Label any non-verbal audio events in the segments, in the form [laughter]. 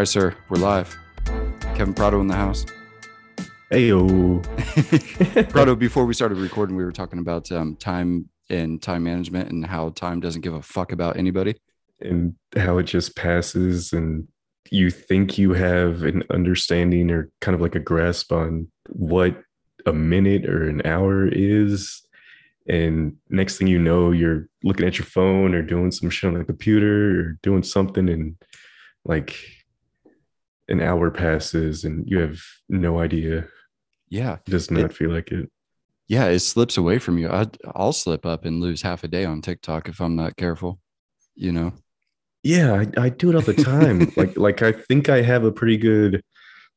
right, sir, we're live. Kevin Prado in the house. Ayo. [laughs] Prado, before we started recording, we were talking about um, time and time management and how time doesn't give a fuck about anybody. and how it just passes and you think you have an understanding or kind of like a grasp on what a minute or an hour is and next thing you know you're looking at your phone or doing some shit on the computer or doing something and like an hour passes and you have no idea Yeah. it does not feel like it Yeah. It slips away from you. i I'll slip up and lose half a day on TikTok if I'm not careful, you know? Yeah, I, I do it all the time. [laughs] like like I think I have a pretty good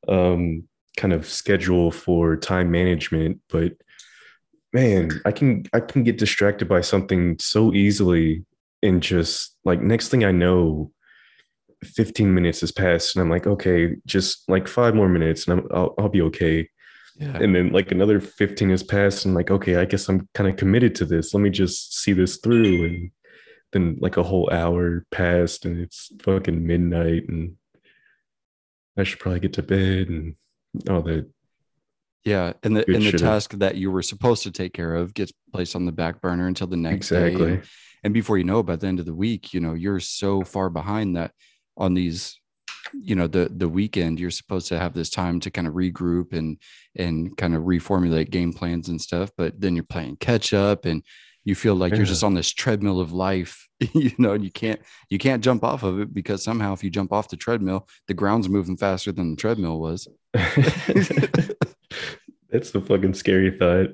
um kind of schedule for time management, but man, I can I can get distracted by something so easily and just like next thing I know 15 minutes has passed and I'm like, okay, just like five more minutes and I'm, I'll, I'll be okay. Yeah. And then like another 15 has passed and I'm like, okay, I guess I'm kind of committed to this. Let me just see this through. And then like a whole hour passed and it's fucking midnight and I should probably get to bed and all that. Yeah. And the Good and the shit. task that you were supposed to take care of gets placed on the back burner until the next day. Exactly. and before you know it, by the end of the week you know you're so far behind that on these you know the the weekend you're supposed to have this time to kind of regroup and and kind of reformulate game plans and stuff but then you're playing catch up and you feel like you're just on this treadmill of life [laughs] you know and you can't you can't jump off of it because somehow if you jump off the treadmill the ground's moving faster than the treadmill was [laughs] That's the fucking scary thought.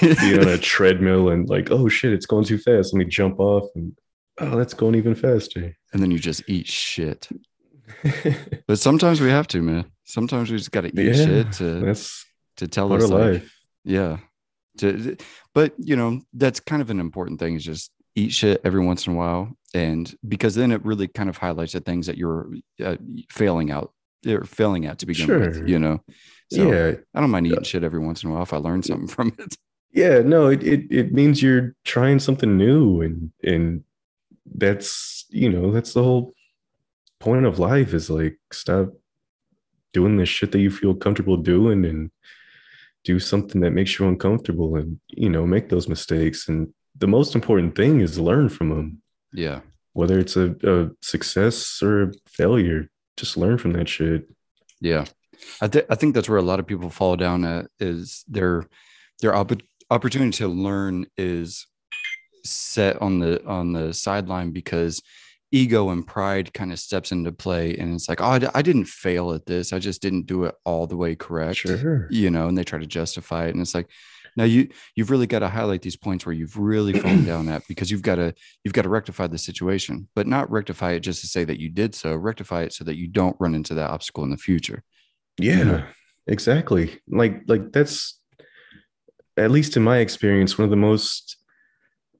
Be on a [laughs] treadmill and like, oh shit, it's going too fast. Let me jump off and oh, that's going even faster. And then you just eat shit. [laughs] But sometimes we have to man. Sometimes we just got to eat Yeah, shit to that's to tell us like, life. yeah. To, but you know that's kind of an important thing is just eat shit every once in a while. And because then it really kind of highlights the things that you're uh, failing out or failing at to begin with you know? So yeah. i don't mind eating shit every once in a while if i learn something [laughs] from it. Yeah. No, it, it it means you're trying something new and and that's you know, that's the whole point of life is like stop doing the shit that you feel comfortable doing and do something that makes you uncomfortable and you know make those mistakes. And the most important thing is learn from them yeah. Whether it's a, a success or a failure just learn from that shit. Yeah. I, th- I think that's where a lot of people fall down at is their their opp- opportunity to learn is set on the on the sideline because ego and pride kind of steps into play. And it's like oh I, I didn't fail at this. I just didn't do it all the way correct sure. you know and they try to justify it. And it's like now you you've really got to highlight these points where you've really fallen [clears throat] down at because you've got to you've got to rectify the situation but not rectify it just to say that you did so. Rectify it so that you don't run into that obstacle in the future. Yeah, know? exactly. Like like that's at least in my experience one of the most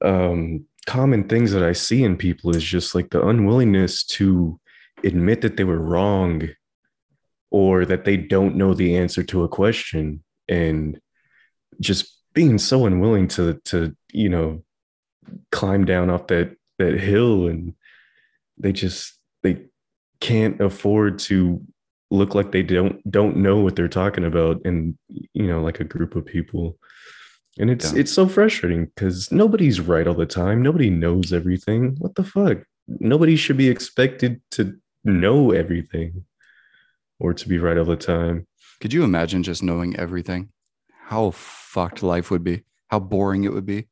um common things that I see in people is just like the unwillingness to admit that they were wrong or that they don't know the answer to a question and just being so unwilling to to you know climb down off that that hill and they just they can't afford to look like they don't don't know what they're talking about and you know like a group of people and it's Yeah. it's so frustrating because nobody's right all the time. Nobody knows everything. What the fuck? Nobody should be expected to know everything or to be right all the time. Could you imagine just knowing everything? How fucked life would be. How boring it would be.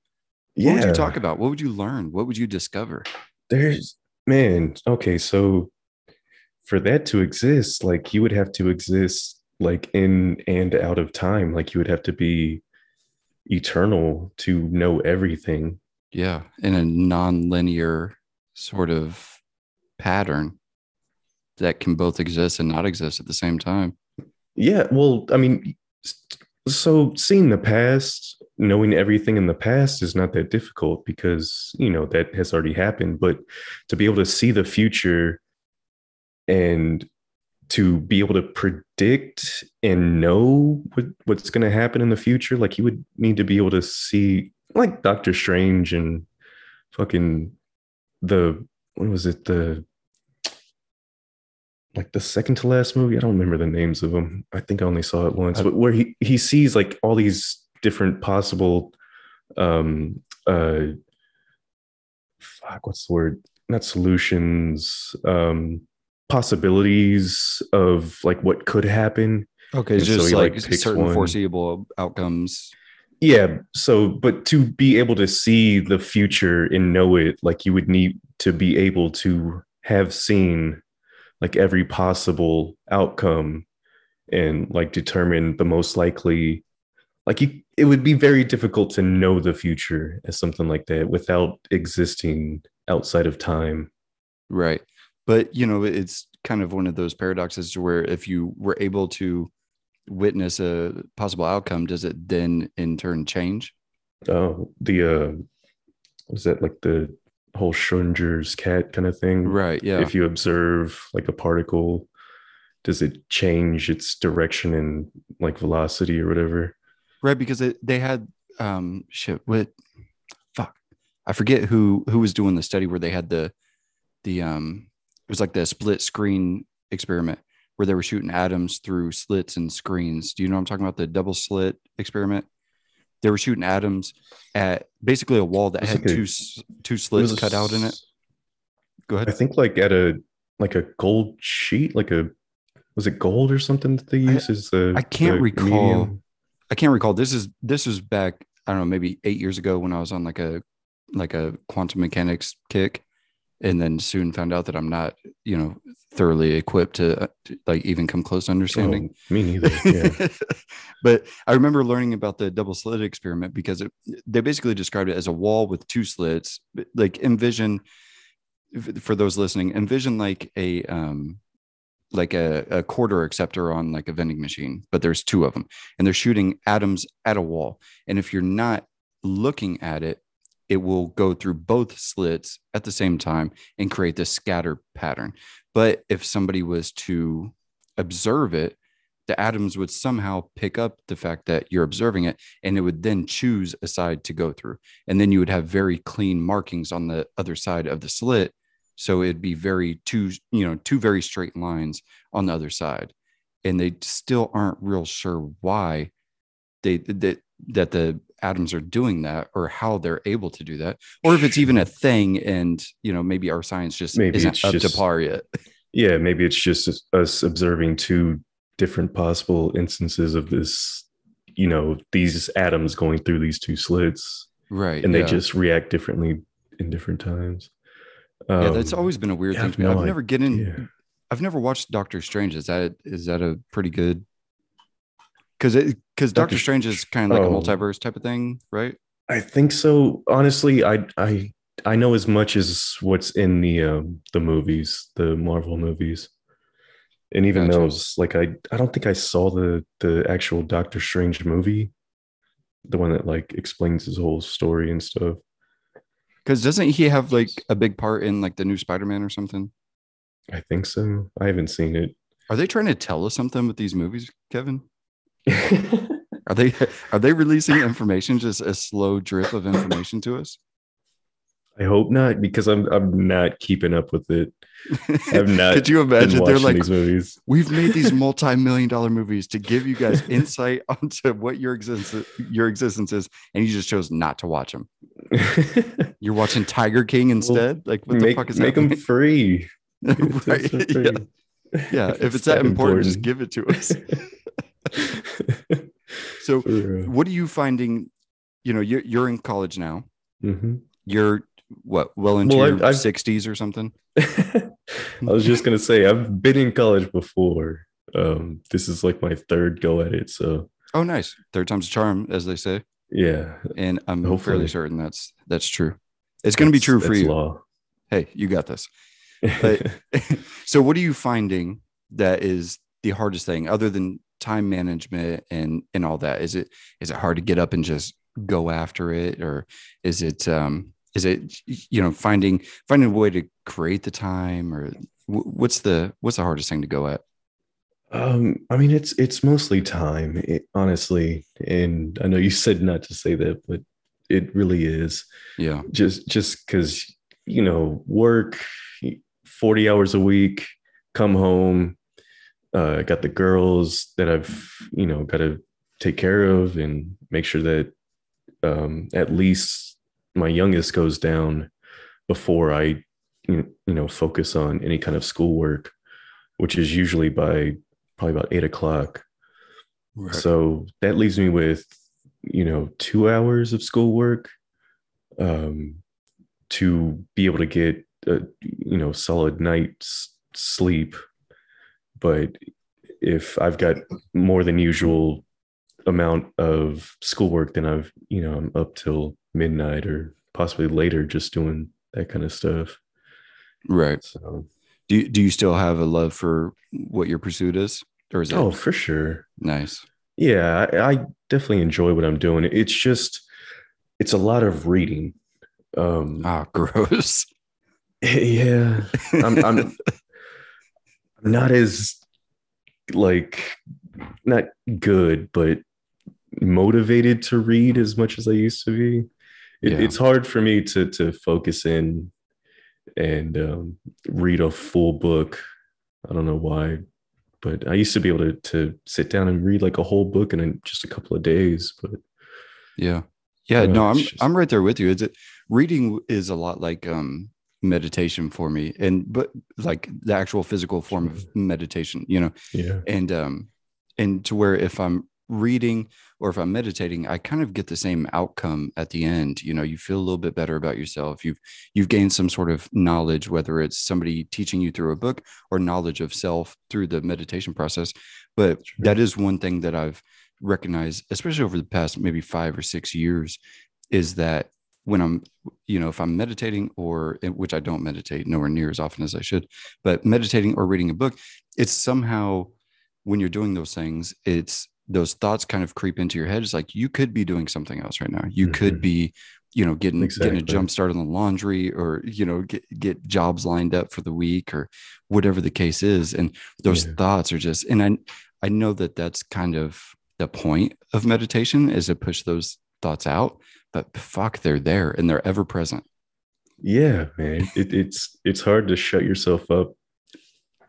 What would you talk about? What would you learn? What would you discover? There's man okay so for that to exist like you would have to exist like in and out of time. Like you would have to be eternal to know everything. Yeah in a non-linear sort of pattern that can both exist and not exist at the same time. Yeah well i mean so seeing the past knowing everything in the past is not that difficult because you know that has already happened but to be able to see the future and to be able to predict and know what, what's going to happen in the future like you would need to be able to see like doctor strange and fucking the what was it the like the second to last movie. I don't remember the names of them. I think I only saw it once, but where he he sees like all these different possible um uh fuck what's the word not solutions um possibilities of like what could happen Okay, And so just he, like, like, certain one. foreseeable outcomes. yeah so but to be able to see the future and know it like you would need to be able to have seen like every possible outcome and like determine the most likely like you, it would be very difficult to know the future as something like that without existing outside of time Right. But, you know, it's kind of one of those paradoxes to where if you were able to witness a possible outcome, does it then in turn change? oh the uh was that like the whole schrodinger's cat kind of thing Right. Yeah. if you observe like a particle does it change its direction and like velocity or whatever right. Because it, they had, um, shit, what, fuck, I forget who, who was doing the study where they had the, the, um, it was like the split screen experiment where they were shooting atoms through slits and screens. Do you know what I'm talking about? The double slit experiment. They were shooting atoms at basically a wall that had like two s- two slits a cut out in it. Go ahead. i think like at a like a gold sheet like a was it gold or something that they use as the I can't the recall. medium? I can't recall. This is this was back. I don't know, maybe eight years ago when I was on like a like a quantum mechanics kick, and then soon found out that I'm not, you know, thoroughly equipped to, to, like even come close to understanding. Oh, me neither yeah [laughs] but I remember learning about the double slit experiment because it, they basically described it as a wall with two slits. Like envision, for those listening, envision like a um, like a, a quarter acceptor on like a vending machine, but there's two of them, and they're shooting atoms at a wall. And if you're not looking at it, it will go through both slits at the same time and create this scatter pattern. But if somebody was to observe it, the atoms would somehow pick up the fact that you're observing it and it would then choose a side to go through. And then you would have very clean markings on the other side of the slit. So it'd be very two, you know, two very straight lines on the other side. And they still aren't real sure why they that that the atoms are doing that or how they're able to do that or if it's even a thing and you know maybe our science just Maybe isn't up to par yet. Yeah maybe it's just us observing two different possible instances of this you know these atoms going through these two slits. Right and yeah. they just react differently in different times. Yeah that's Um, always been a weird yeah, thing to me. No i've never get in i've never watched doctor strange. Is that is that a pretty good because it because doctor Doctor strange is kind of like oh. a multiverse type of thing right I think so. Honestly, I I I know as much as what's in the um, the movies, the Marvel movies, and even Gotcha. those. Like I I don't think I saw the the actual Doctor Strange movie, the one that like explains his whole story and stuff. because doesn't he have like a big part in like the new spider-man or something I think so. I haven't seen it. are they trying to tell us something with these movies kevin Are they are they releasing information just a slow drip of information to us? I hope not because I'm I'm not keeping up with it. I'm not [laughs] Could you imagine? They're like, these movies. we've made these [laughs] multi-million dollar movies to give you guys insight [laughs] onto what your existence your existence is, and you just chose not to watch them. You're watching Tiger King instead. like, what the fuck is that? make that? them free. right? So Yeah. free. yeah. If it's that important, just give it to us. [laughs] So, what are you finding? You know, you're you're in college now. Mhm. You're what? Well into Well, your I've- 60s or something. [laughs] I was just gonna say I've been in college before. Um, this is like my third go at it, so Oh, nice. Third time's a charm, as they say. yeah. And I'm Hopefully. fairly certain that's that's true. It's going to be true for you. Law. Hey, you got this. [laughs] But- so, what are you finding that is the hardest thing, other than time management and and all that? Is it is it hard to get up and just go after it, or is it um is it you know finding finding a way to create the time, or what's the what's the hardest thing to go at? Um, I mean, it's it's mostly time, it, honestly. And I know you said not to say that, but it really is. Yeah, Just just because you know, work forty hours a week, come home, uh, got the girls that I've, you know, got to take care of and make sure that um, at least my youngest goes down before I, you know, focus on any kind of schoolwork, which is usually by probably about eight o'clock. Right. So that leaves me with, you know, two hours of schoolwork um, to be able to get, a, you know, solid night's sleep. But if I've got more than usual amount of schoolwork, then I've, you know, I'm up till midnight or possibly later just doing that kind of stuff. Right. So do you, do you still have a love for what your pursuit is? Or is it? Oh, for sure. Nice. Yeah, I, I definitely enjoy what I'm doing. It's just, it's a lot of reading. Um, ah, [laughs] gross. [laughs] Yeah, I'm, I'm [laughs] not as like not good, but motivated to read as much as I used to be. It, yeah. It's hard for me to to focus in and um, read a full book. I don't know why, but I used to be able to to sit down and read like a whole book in just a couple of days. But yeah, yeah, no, I'm just... I'm right there with you. It's reading is a lot like um meditation for me. And but like the actual physical form of meditation you know? Yeah. And um and to where if i'm reading or if i'm meditating i kind of get the same outcome at the end. You know you feel a little bit better about yourself. You've you've gained some sort of knowledge whether it's somebody teaching you through a book or knowledge of self through the meditation process. But that is one thing that i've recognized especially over the past maybe 5 or 6 years is that when I'm, you know, if I'm meditating or which I don't meditate nowhere near as often as I should, but meditating or reading a book, it's somehow when you're doing those things, it's those thoughts kind of creep into your head. It's like you could be doing something else right now. You mm-hmm. could be, you know, getting exactly. getting a jump start on the laundry or, you know, get get jobs lined up for the week or whatever the case is. And those yeah. thoughts are just, and I I know that that's kind of the point of meditation is to push those thoughts out but fuck, they're there and they're ever present. Yeah, man. It, it's it's hard to shut yourself up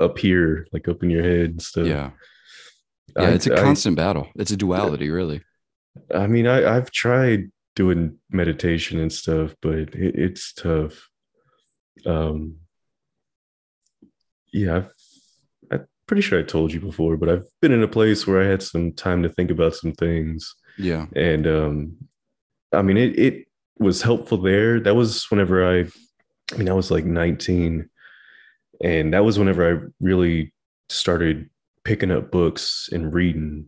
up here, like up in your head and stuff. Yeah. Yeah, I, it's a constant I, battle. It's a duality, really. I mean, I, I've tried doing meditation and stuff, but it, it's tough. Um, yeah, I've, I'm pretty sure I told you before, but I've been in a place where I had some time to think about some things. Yeah, and um, I mean, it it was helpful there. That was whenever I, I mean, I was like 19, and that was whenever I really started picking up books and reading,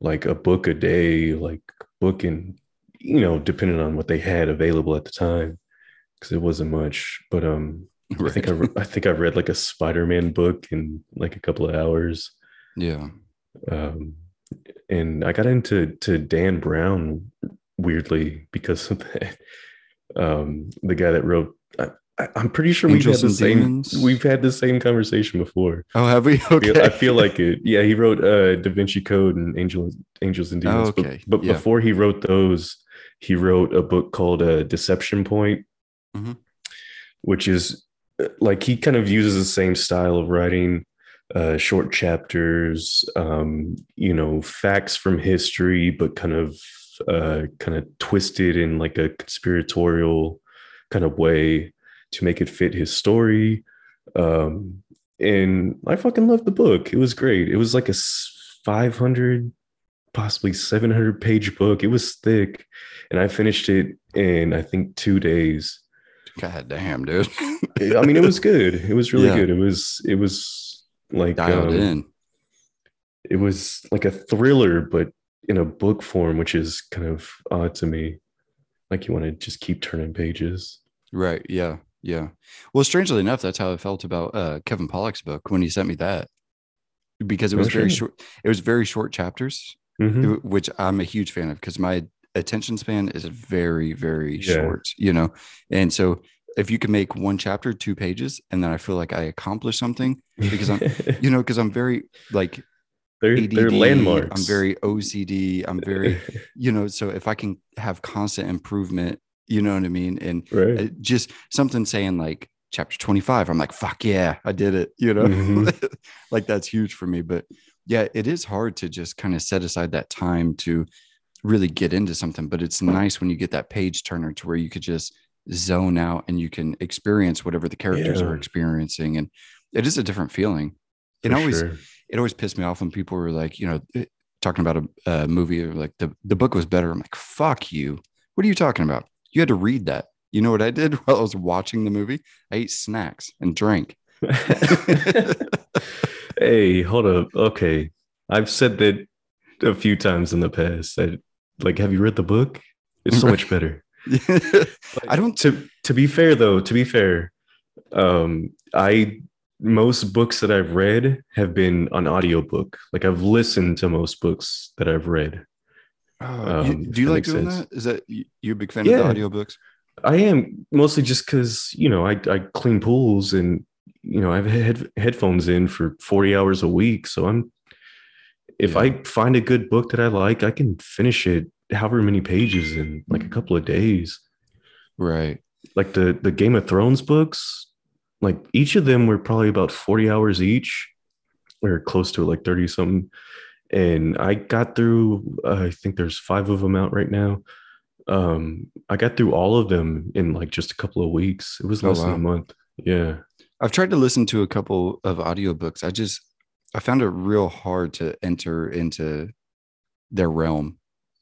like a book a day, like book and you know, depending on what they had available at the time, because it wasn't much. But um, right. I think I re- I think I read like a Spider-Man book in like a couple of hours. Yeah. Um, and I got into to Dan Brown weirdly because um, the guy that wrote. I, am pretty sure we've had the same. Demons? We've had the same conversation before. Oh, have we? Okay. I feel, I feel like it. Yeah, he wrote uh, Da Vinci Code and Angels, Angels and Demons. Oh, okay. But, but yeah. before he wrote those, he wrote a book called uh, Deception Point, mm-hmm. which is uh, like he kind of uses the same style of writing uh, short chapters, um, you know, facts from history, but kind of uh, kind of twisted in like a conspiratorial kind of way to make it fit his story. Um, and I fucking loved the book. It was great. It was like a 500, possibly 700 page book. It was thick. And I finished it in, I think, two days. God damn, dude. I mean, it was [laughs] good. It was really yeah. good. It was, it was like, dialed um, in. It was like a thriller, but in a book form, which is kind of odd to me. Like you want to just keep turning pages. Right. Yeah. Yeah. Well, strangely enough, that's how I felt about uh, Kevin Pollak's book when he sent me that, because it was oh, very short. It was very short chapters, mm-hmm. which I'm a huge fan of because my attention span is very, very yeah. short. You know, and so if you can make one chapter two pages, and then I feel like I accomplished something because I'm, [laughs] you know, because I'm very like they're, ADD, they're landmarks. I'm very OCD. I'm very, [laughs] you know, so if I can have constant improvement, you know what I mean? And right. just something saying like, chapter 25 i'm like fuck yeah i did it you know Mhm. [laughs] like that's huge for me but yeah it is hard to just kind of set aside that time to really get into something but it's nice when you get that page turner to where you could just zone out and you can experience whatever the characters are experiencing and it is a different feeling it For always sure. It always pissed me off when people were like you know eh, talking about a, a movie or like the, the book was better i'm like fuck you what are you talking about you had to read that you know what i did [laughs] while i was watching the movie i ate snacks and drank [laughs] [laughs] hey, hold up. Okay. I've said that a few times in the past. That, like, have you read the book? It's so much better. i don't to to be fair though, to be fair, um, I most books that I've read have been on audiobook. Like I've listened to most books that I've read. Uh, you- Um, do you like doing sense. that? Is that you, you a big fan Yeah. of the audiobooks? I am mostly just because you know I I clean pools and you know I have head, headphones in for forty hours a week, so I'm if Yeah. I find a good book that I like, I can finish it however many pages in like a couple of days. Right. Like the the Game of Thrones books, like each of them were probably about forty hours each, or close to like thirty something. And I got through. Uh, I think there's five of them out right now um i got through all of them in like just a couple of weeks it was Oh, less than a month yeah I've tried to listen to a couple of audiobooks. I just I found it real hard to enter into their realm,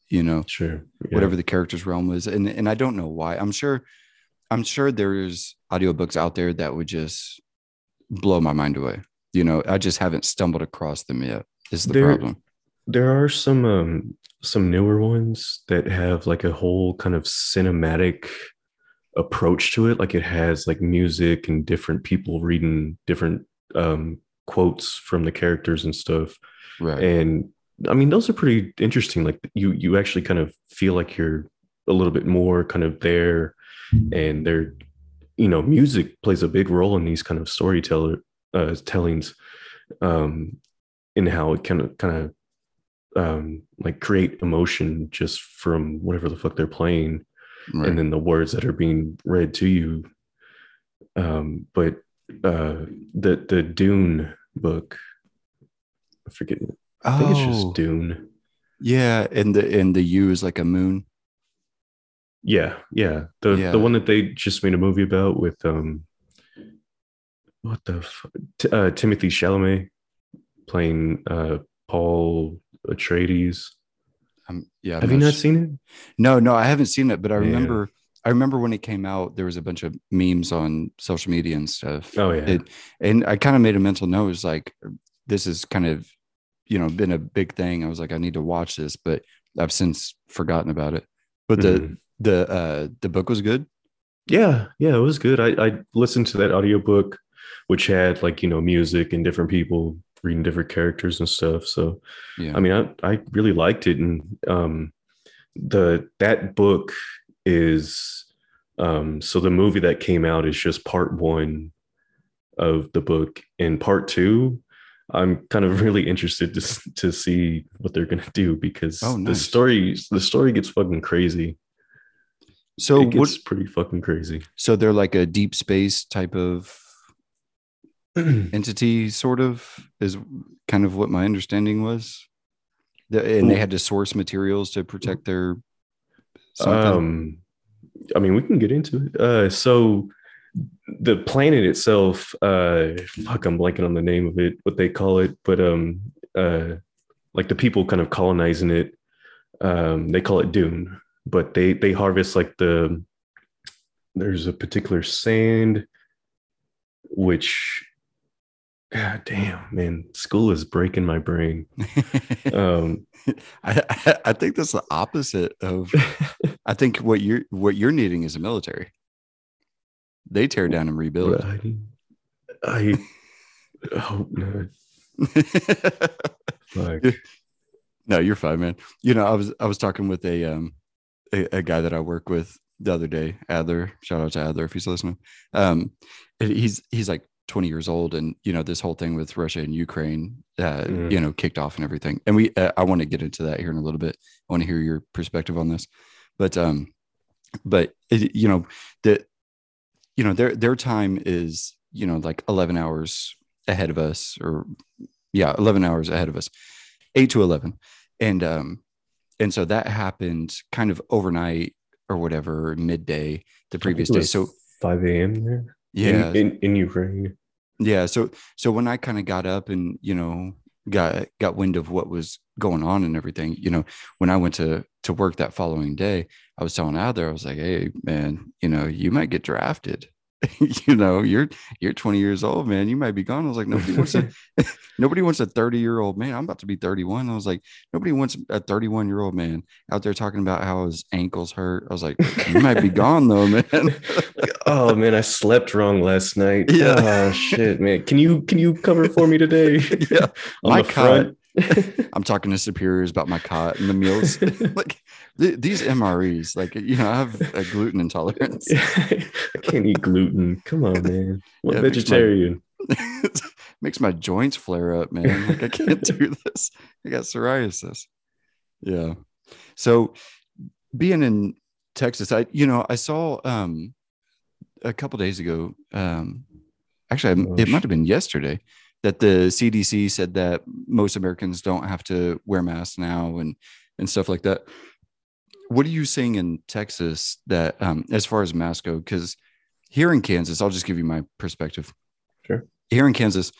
you know, sure yeah. whatever the character's realm is. And and I don't know why. I'm sure I'm sure there's audiobooks out there that would just blow my mind away. You know, I just haven't stumbled across them yet. Is the There- problem. there are some um some newer ones that have like a whole kind of cinematic approach to it like it has like music and different people reading different um quotes from the characters and stuff Right. and i mean those are pretty interesting like you you actually kind of feel like you're a little bit more kind of there and they're you know music plays a big role in these kind of storyteller uh tellings um in how it kind of kind of um like create emotion just from whatever the fuck they're playing right. and then the words that are being read to you um but uh the the dune book i forget i think it's Oh, just dune yeah. And the and the U is like a moon. Yeah yeah the Yeah. the one that they just made a movie about with um what the fu- T- uh, timothy chalamet playing uh paul atreides Um, yeah. I'm have you not sh- seen it No, no, I haven't seen it, but I Yeah. remember I remember when it came out, there was a bunch of memes on social media and stuff. oh yeah It, and I kind of made a mental note, it was like this is kind of, you know, been a big thing. I was like, I need to watch this, but I've since forgotten about it. But the Mhm. The uh the book was good. Yeah, yeah, it was good. I, I listened to that audiobook, which had like, you know, music and different people reading different characters and stuff. So, Yeah. I mean, I, I really liked it. And um, the that book is um, so the movie that came out is just part one of the book. And part two, I'm kind of [laughs] really interested to to see what they're gonna do because Oh, the story the story gets fucking crazy. So it what pretty fucking crazy. so they're like a deep space type of [clears throat] entity, sort of, is kind of what my understanding was. The, and they had to source materials to protect their something. Um, I mean, we can get into it. Uh, so the planet itself, uh, fuck, I'm blanking on the name of it, what they call it, but um, uh, like the people kind of colonizing it, um, they call it Dune, but they they harvest like the there's a particular sand, which, god damn, man, school is breaking my brain. [laughs] Um, I, I I think that's the opposite of I think what you're what you're needing is a military. They tear down and rebuild. I, I hope not. [laughs] Fuck. no, you're fine, man. You know, I was I was talking with a um a, a guy that I work with the other day, Adler. Shout out to Adler if he's listening. Um, he's he's like 20 years old, and you know this whole thing with Russia and Ukraine, uh, Mm. you know, kicked off and everything. And we uh, I want to get into that here in a little bit. I want to hear your perspective on this, but um, but it, you know the you know their their time is you know like 11 hours ahead of us or yeah 11 hours ahead of us 8 to 11 and um and so that happened kind of overnight or whatever midday the previous day so 5 a.m. there. yeah In, in, in Ukraine. yeah so so when i kind of got up and you know got got wind of what was going on and everything you know when i went to to work that following day i was telling out there i was like hey man you know you might get drafted [laughs] you know you're you're 20 years old man you might be gone i was like nobody wants a [laughs] [laughs] nobody wants a 30 year old man i'm about to be 31 i was like nobody wants a 31 year old man out there talking about how his ankles hurt i was like you might be gone though man oh man, I slept wrong last night. Yeah. Oh shit, man. Can you can you cover for me today? Yeah. On My the front. [laughs] i'm talking to superiors about my cot and the meals [laughs] like th- these mres like you know i have a gluten intolerance [laughs] I can't eat gluten. Come on, man. What Yeah, it makes my- vegetarian? makes my joints flare up, man. Like I can't do this. I got psoriasis. Yeah. So being in Texas, I you know, I saw um a couple days ago, um actually Oh, it might have been yesterday that the CDC said that most Americans don't have to wear masks now and and stuff like that. What are you seeing in Texas that um as far as masks go? Because here in Kansas, I'll just give you my perspective Sure. here in Kansas,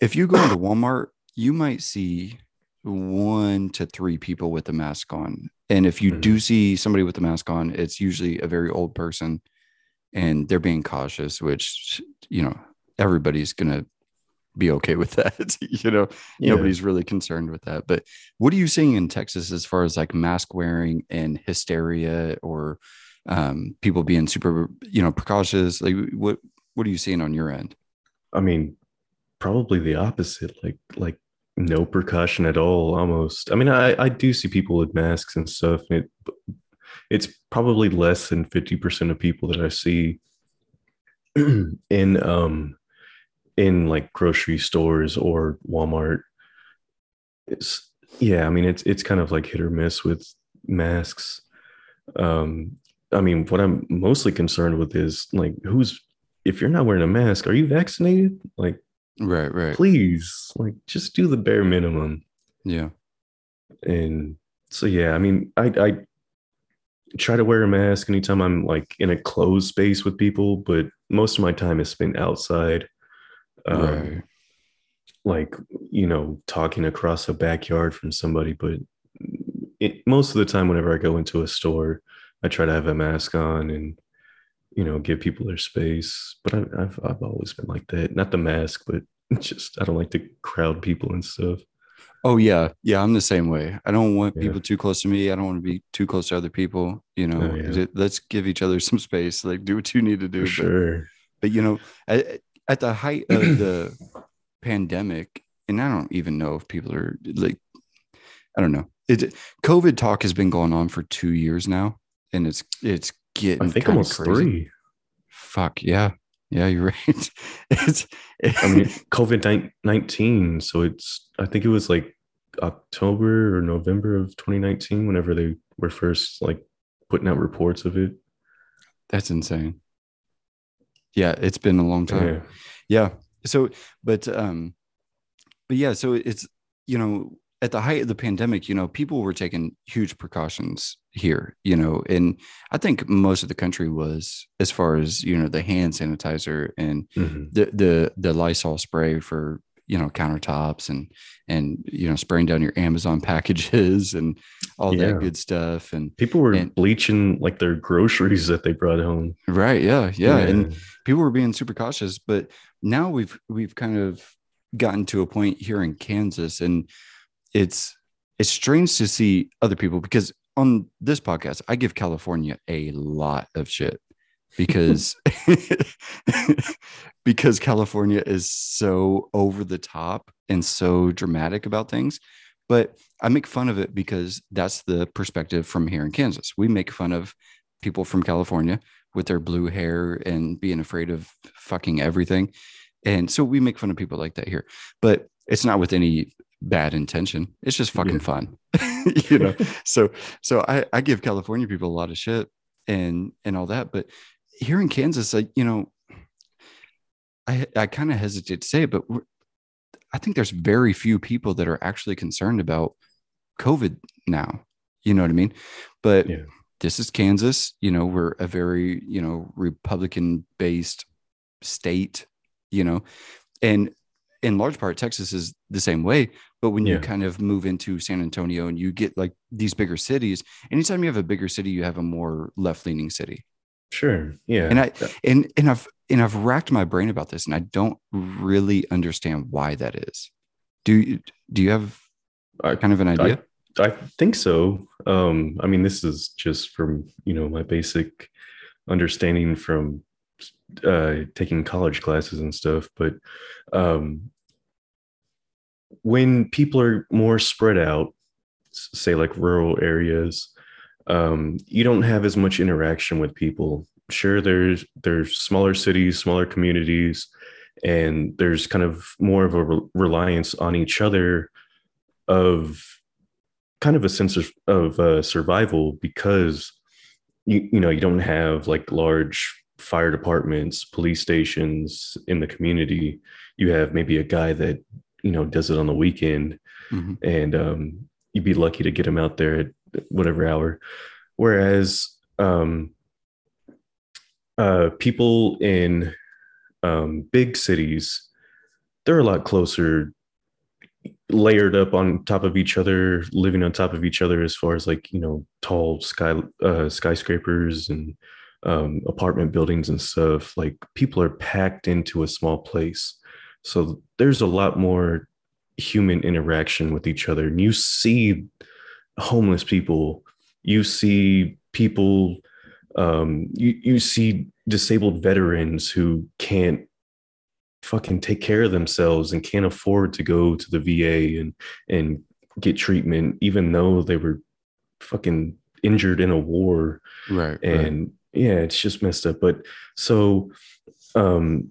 if you go into Walmart, you might see one to three people with a mask on. And if you Mhm. do see somebody with a mask on, it's usually a very old person and they're being cautious, which, you know, everybody's going to be okay with [laughs] that. you know, Yeah. nobody's really concerned with that. But what are you seeing in Texas as far as like mask wearing and hysteria or um, people being super, you know, precautious? Like what, what are you seeing on your end? I mean, probably the opposite. Like like no precaution at all. Almost. I mean, I I do see people with masks and stuff, and it it's probably less than fifty percent of people that I see [clears throat] in um in like grocery stores or Walmart. It's yeah. I mean, it's it's kind of like hit or miss with masks. Um, I mean, what I'm mostly concerned with is like who's if you're not wearing a mask, are you vaccinated? Like, Right, right. please, like, just do the bare minimum. Yeah. And so, yeah, I mean, I, I try to wear a mask anytime I'm like in a closed space with people, but most of my time is spent outside. Um, right. like you know talking across a backyard from somebody but it, most of the time whenever i go into a store i try to have a mask on and you know give people their space but I, i've i've always been like that not the mask but [laughs] just i don't like to crowd people and stuff Oh yeah, yeah. I'm the same way. I don't want Yeah. people too close to me. I don't want to be too close to other people. You know, Oh, yeah. Let's give each other some space. Like do what you need to do. for But, sure but you know, at, at the height of the [clears throat] pandemic, and I don't even know if people are like, I don't know. It COVID talk has been going on for two years now, and it's it's getting i think almost crazy. three Fuck yeah, yeah. You're right. [laughs] it's i mean covid-19 so it's i think it was like october or november of 2019 whenever they were first like putting out reports of it that's insane. Yeah, it's been a long time. yeah yeah so but um but yeah so it's you know at the height of the pandemic you know people were taking huge precautions here you know and i think most of the country was as far as you know the hand sanitizer and Mhm. the the the lysol spray for you know countertops and and you know spraying down your amazon packages and all Yeah. that good stuff and People were And- bleaching like their groceries that they brought home. right yeah yeah and people were being super cautious but now we've we've kind of gotten to a point here in kansas and it's it's strange to see other people because on this podcast i give california a lot of shit because [laughs] because california is so over the top and so dramatic about things but i make fun of it because that's the perspective from here in kansas we make fun of people from california with their blue hair and being afraid of fucking everything. And so we make fun of people like that here, but it's not with any bad intention. It's just fucking Yeah. fun, [laughs] you know? so, so I, I give California people a lot of shit and, and all that, but here in Kansas, I, you know, I I kind of hesitate to say it, but I think there's very few people that are actually concerned about COVID now. You know what I mean? But yeah. this is Kansas. You know, we're a very you know Republican based state. You know, and in large part, Texas is the same way. But when yeah. you kind of move into San Antonio and you get like these bigger cities, anytime you have a bigger city, you have a more left leaning city. Sure. Yeah. And I and and I've and I've racked my brain about this, and I don't really understand why that is. Do you do you have kind of an idea? I, I think so. Um, I mean, this is just from you know my basic understanding from uh, taking college classes and stuff, but um, when people are more spread out, say like rural areas, um, you don't have as much interaction with people. Sure, there's there's smaller cities, smaller communities, and there's kind of more of a re- reliance on each other of kind of a sense of, of uh, survival because you you know you don't have like large fire departments police stations in the community you have maybe a guy that you know does it on the weekend mm-hmm. and um, you'd be lucky to get him out there at whatever hour. Whereas um, uh, people in um, big cities they're a lot closer layered up on top of each other living on top of each other as far as like you know tall sky uh, skyscrapers and um, apartment buildings and stuff. Like people are packed into a small place. So there's a lot more human interaction with each other. And you see homeless people, you see people, um, you, you see disabled veterans who can't fucking take care of themselves and can't afford to go to the VA and and get treatment, even though they were fucking injured in a war. Right. And right. yeah, it's just messed up. But so um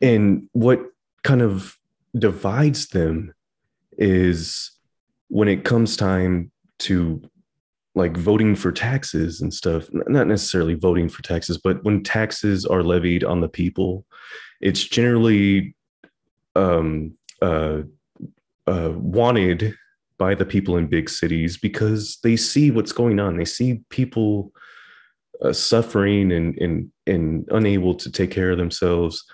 and what kind of divides them is when it comes time to like voting for taxes and stuff not necessarily voting for taxes but when taxes are levied on the people it's generally um, uh, uh, wanted by the people in big cities because they see what's going on. They see people uh, suffering and, and and unable to take care of themselves.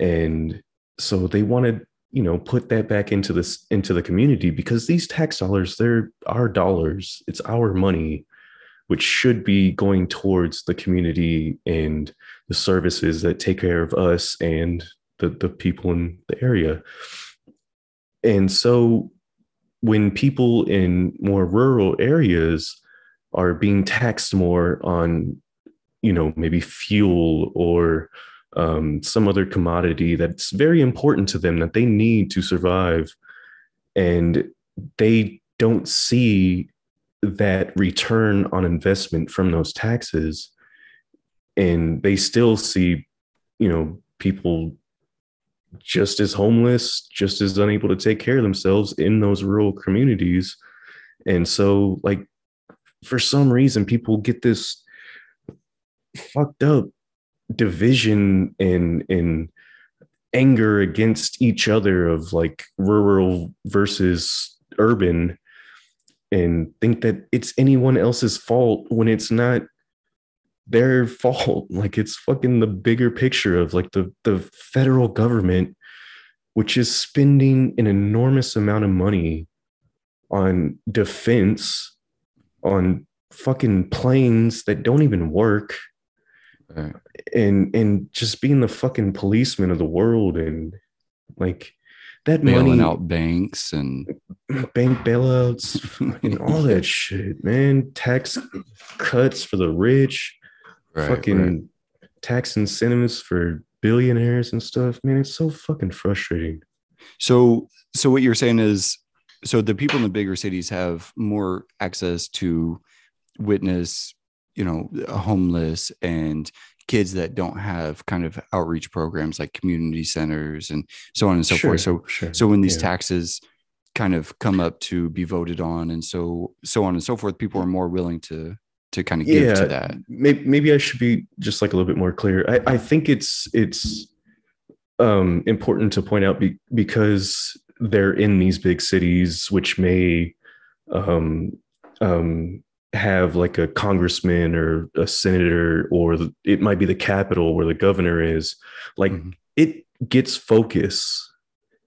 And so they wanted you know put that back into this into the community because these tax dollars they're our dollars. It's our money which should be going towards the community and the services that take care of us and the, the people in the area. And so when people in more rural areas are being taxed more on you know maybe fuel or um, some other commodity that's very important to them that they need to survive. And they don't see that return on investment from those taxes. And they still see, you know, people just as homeless, just as unable to take care of themselves in those rural communities. And so, like, for some reason, people get this fucked up division and in anger against each other of like rural versus urban and think that it's anyone else's fault when it's not their fault. [laughs] Like it's fucking the bigger picture of like the the federal government which is spending an enormous amount of money on defense on fucking planes that don't even work right. and and just being the fucking policeman of the world and like that bailing money, out banks and [clears throat] bank bailouts and all [laughs] that shit, man. Tax cuts for the rich, right, fucking right. tax incentives for billionaires and stuff. Man, it's so fucking frustrating. So, so what you're saying is, so the people in the bigger cities have more access to witness you know homeless and kids that don't have kind of outreach programs like community centers and so on and so sure, forth so sure. so when these yeah. taxes kind of come up to be voted on and so so on and so forth people are more willing to to kind of give yeah, to that. Maybe, maybe I should be just like a little bit more clear. I, I think it's it's um, important to point out be, because they're in these big cities, which may um, um, have like a congressman or a senator, or the, it might be the capital where the governor is. Like mm-hmm. it gets focus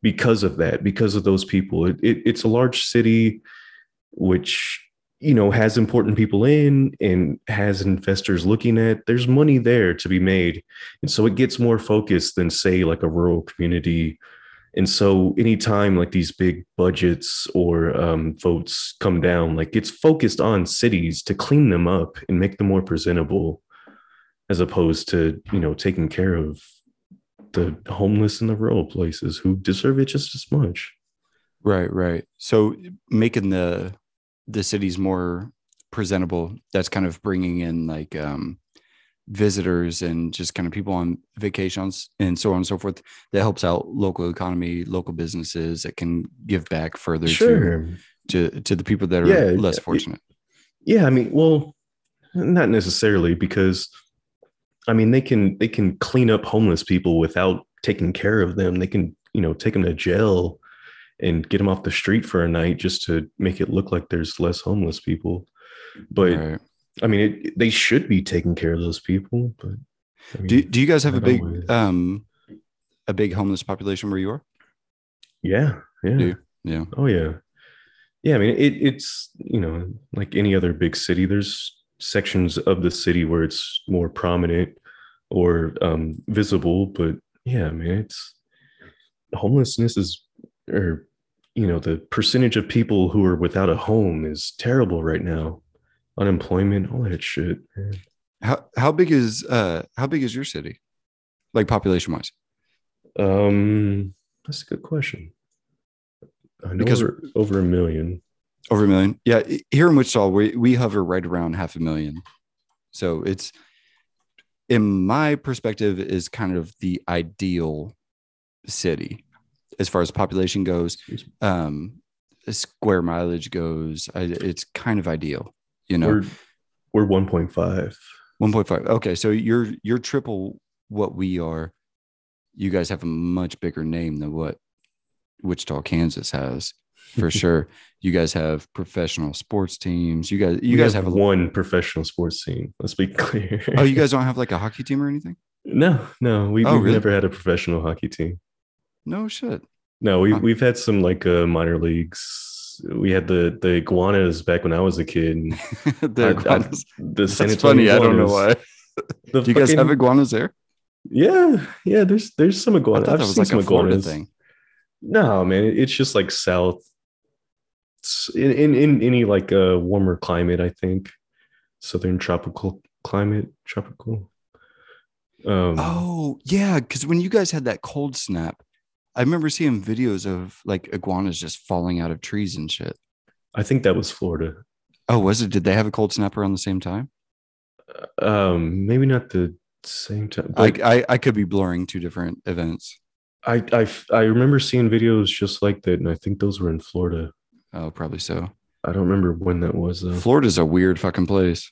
because of that, because of those people. It, it, it's a large city, which you know has important people in and has investors looking at there's money there to be made and so it gets more focused than say like a rural community and so anytime like these big budgets or um, votes come down like it's focused on cities to clean them up and make them more presentable as opposed to you know taking care of the homeless in the rural places who deserve it just as much. Right right. So making the the cities more presentable that's kind of bringing in like um visitors and just kind of people on vacations and so on and so forth that helps out local economy local businesses that can give back further sure. to, to to the people that are yeah, less fortunate yeah i mean well not necessarily because i mean they can they can clean up homeless people without taking care of them they can you know take them to jail and get them off the street for a night just to make it look like there's less homeless people. But right. I mean, it, they should be taking care of those people. But I mean, do do you guys have a big always. um a big homeless population where you are? Yeah, yeah, yeah. Oh yeah, yeah. I mean, it, it's you know like any other big city. There's sections of the city where it's more prominent or um, visible, but yeah, I mean, it's homelessness is or you know the percentage of people who are without a home is terrible right now unemployment all that shit man. how how big is uh how big is your city? Like population wise um that's a good question. Because over, over a million. Over a million? Yeah here in wichita we, we hover right around half a million. So it's in my perspective is kind of the ideal city as far as population goes, um, square mileage goes, I, it's kind of ideal. You know, we're, we're 1.5. 1.5. Okay, so you're you're triple what we are. You guys have a much bigger name than what Wichita, Kansas has for [laughs] sure. You guys have professional sports teams. You guys, you we guys have, have a, one professional sports team. Let's be [laughs] clear. oh, you guys don't have like a hockey team or anything? No, no, we, oh, we've really? never had a professional hockey team. No shit. No, we we've had some like uh, minor leagues. We had the the iguanas back when I was a kid. the iguanas. [laughs] I, the San That's funny. Iguanas. I don't know why. Do you guys have iguanas there? Yeah, yeah. There's there's some iguanas. I've seen like some iguanas. thing. No, man, it's just like south. In, in in any like a uh, warmer climate, I think, southern tropical climate, tropical. Um, oh yeah, because when you guys had that cold snap, I remember seeing videos of like iguanas just falling out of trees and shit. I think that was Florida. Oh, was it? Did they have a cold snap around the same time? Uh, um, maybe not the same time. I, I, I could be blurring two different events. I, I I remember seeing videos just like that, and I think those were in Florida. Oh, probably so. I don't remember when that was though. Florida's a weird fucking place.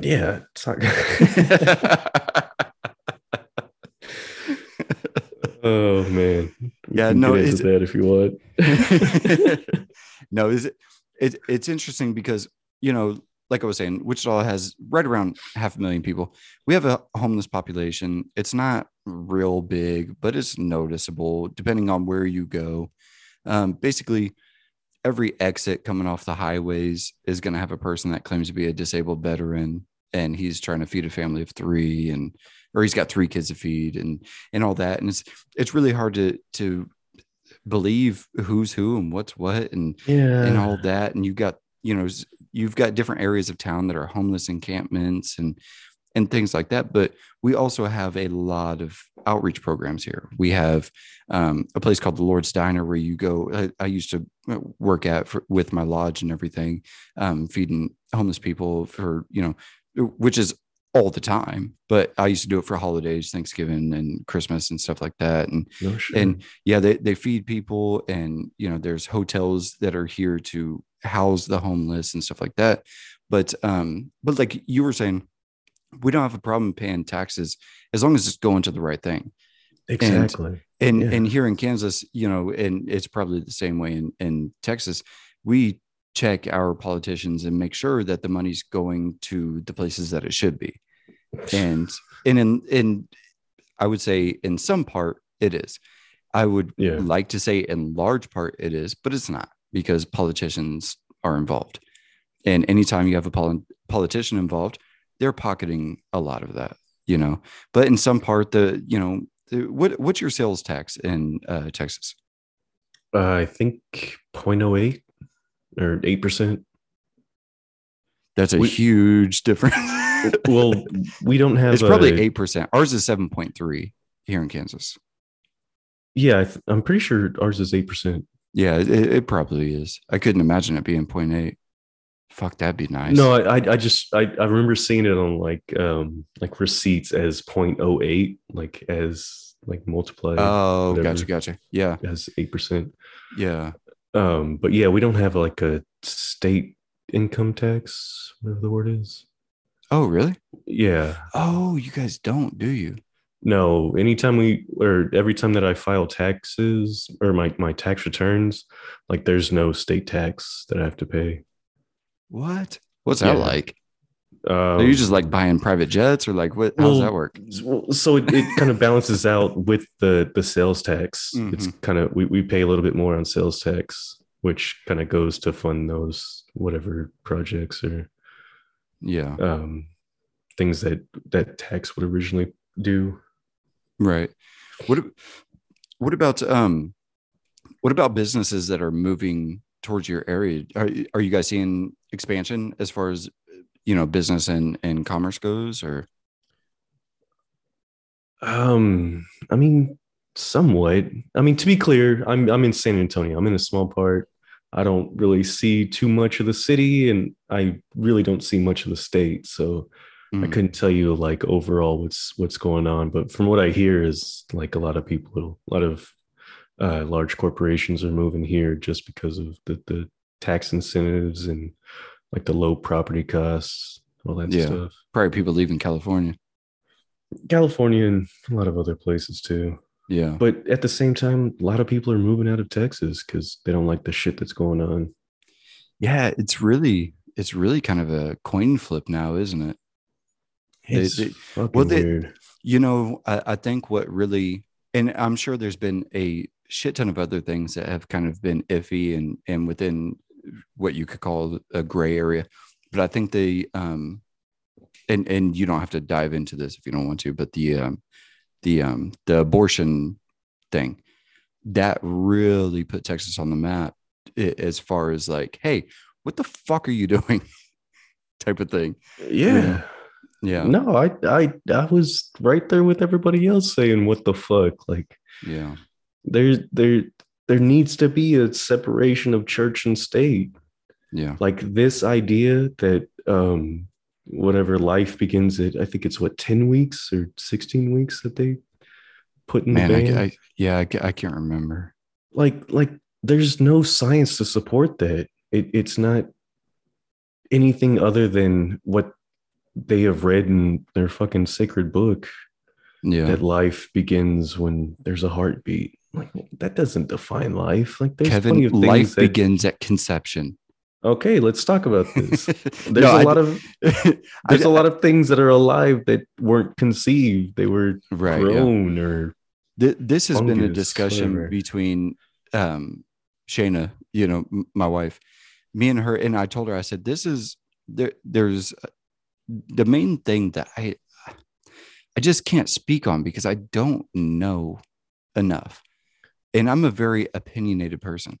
Yeah, it's not. [laughs] [laughs] Oh man. We yeah, no, it's that if you want. [laughs] no, is it, it it's interesting because you know, like I was saying, Wichita has right around half a million people. We have a homeless population. It's not real big, but it's noticeable depending on where you go. Um, basically, every exit coming off the highways is going to have a person that claims to be a disabled veteran and he's trying to feed a family of three and or he's got three kids to feed and and all that. And it's it's really hard to to believe who's who and what's what and yeah and all that. And you've got you know you've got different areas of town that are homeless encampments and and things like that. But we also have a lot of outreach programs here. We have um, a place called the lord's diner where you go i, I used to work at for, with my lodge and everything um, feeding homeless people for you know which is all the time, but I used to do it for holidays, Thanksgiving and Christmas and stuff like that. And no, sure. and yeah, they, they feed people and you know, there's hotels that are here to house the homeless and stuff like that. but um but like you were saying we don't have a problem paying taxes as long as it's going to the right thing Exactly. and Yeah. and here in kansas you know and it's probably the same way in in texas we check our politicians and make sure that the money's going to the places that it should be and and in in i would say in some part it is i would Yeah. like to say in large part it is but it's not because politicians are involved and anytime you have a poli- politician involved they're pocketing a lot of that you know but in some part the you know the, what what's your sales tax in uh, texas Uh, I think 0.08 or 8%. That's a We- huge difference. [laughs] Well, we don't have it's probably 8% ours is 7.3 here in kansas. Yeah, I th- I'm pretty sure ours is 8%. yeah it, it probably is. I couldn't imagine it being 0.8 fuck that'd be nice. No, I, I just I, I remember seeing it on like um like receipts as 0.08, like as like multiplied oh whatever. gotcha gotcha. Yeah. as 8%. yeah. Um, but yeah, we don't have like a state income tax, whatever the word is. oh really Yeah. oh you guys don't do you No, anytime we or every time that I file taxes or my, my tax returns, like there's no state tax that I have to pay. what what's that Yeah. like Um, are you just like buying private jets or like what how does that work so it, it kind of [laughs] balances out with the the sales tax. It's Mm-hmm. kind of we, we pay a little bit more on sales tax, which kind of goes to fund those whatever projects or yeah um, things that that tax would originally do. Right. What what about um what about businesses that are moving towards your area? Are are you guys seeing expansion as far as you know business and and commerce goes or Um, I mean, somewhat. I mean, to be clear, I'm I'm in San Antonio. I'm in a small part. I don't really see too much of the city, and I really don't see much of the state. So I Mm, couldn't tell you like overall what's what's going on. But from what I hear, is like a lot of people, a lot of uh, large corporations are moving here just because of the the tax incentives and like the low property costs, all that Yeah. stuff. probably people leaving California. California and a lot of other places too. Yeah. But at the same time, a lot of people are moving out of Texas because they don't like the shit that's going on. Yeah, it's really it's really kind of a coin flip now, isn't it? It's they- fucking well, they- weird. You know, I, I think what really, and I'm sure there's been a shit ton of other things that have kind of been iffy and and within what you could call a gray area, but I think the um, and and you don't have to dive into this if you don't want to, but the um, the um, the abortion thing that really put Texas on the map as far as like, hey, what the fuck are you [laughs] doing? type of thing. Yeah. Yeah. No, I I I was right there with everybody else saying what the fuck. Like Yeah. there there there needs to be a separation of church and state. Yeah. Like this idea that um whatever life begins at I think it's what 10 weeks or 16 weeks that they put in Man, the I. I yeah, I, I can't remember. like like there's no science to support that it, it's not anything other than what they have read in their fucking sacred book Yeah. that life begins when there's a heartbeat like that doesn't define life like there's plenty Kevin, of things life that, begins at conception. Okay let's talk about [laughs] this there's No, a I lot of [laughs] there's d- a lot of things that are alive that weren't conceived they were right. yeah. grown or Th- this has been a discussion between um Shayna, you know, m- my wife, me and her, and I told her, I said, this is there. There's uh, the main thing that I I just can't speak on because I don't know enough, and I'm a very opinionated person.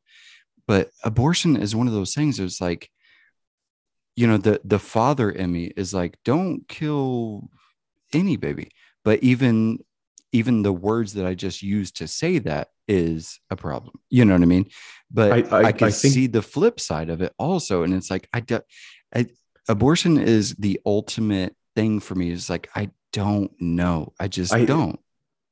But abortion is one of those things. It's like, you know, the the father in me is like, don't kill any baby. But even even the words that I just used to say that is a problem. You know what I mean? But I- I, I- can I think- see the flip side of it also. And it's like, I, do, I, abortion is the ultimate thing for me. Is like, I don't know. I just I- don't.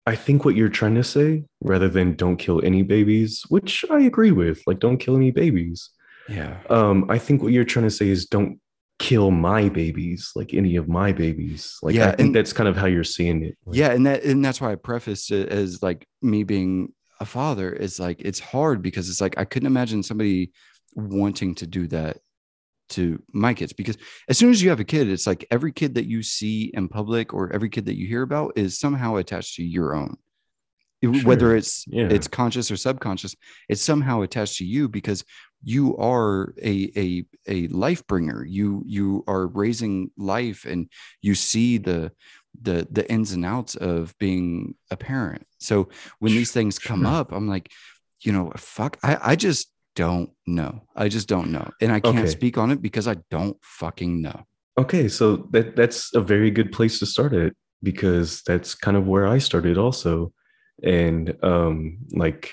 I think what you're trying to say, rather than don't kill any babies, which I agree with, like don't kill any babies. Yeah. Um, I think what you're trying to say is don't kill my babies like any of my babies like Yeah, i think and- that's kind of how you're seeing it Like, yeah and that and that's why i prefaced it as like me being a father is like it's hard because it's like i couldn't imagine somebody wanting to do that to my kids because as soon as you have a kid it's like every kid that you see in public or every kid that you hear about is somehow attached to your own Sure. whether it's Yeah. it's conscious or subconscious it's somehow attached to you because you are a a a life bringer you you are raising life and you see the the the ins and outs of being a parent so when these things come Sure. up i'm like you know fuck i i just don't know i just don't know and i can't Okay. speak on it because i don't fucking know Okay, so that that's a very good place to start it because that's kind of where I started also. And um like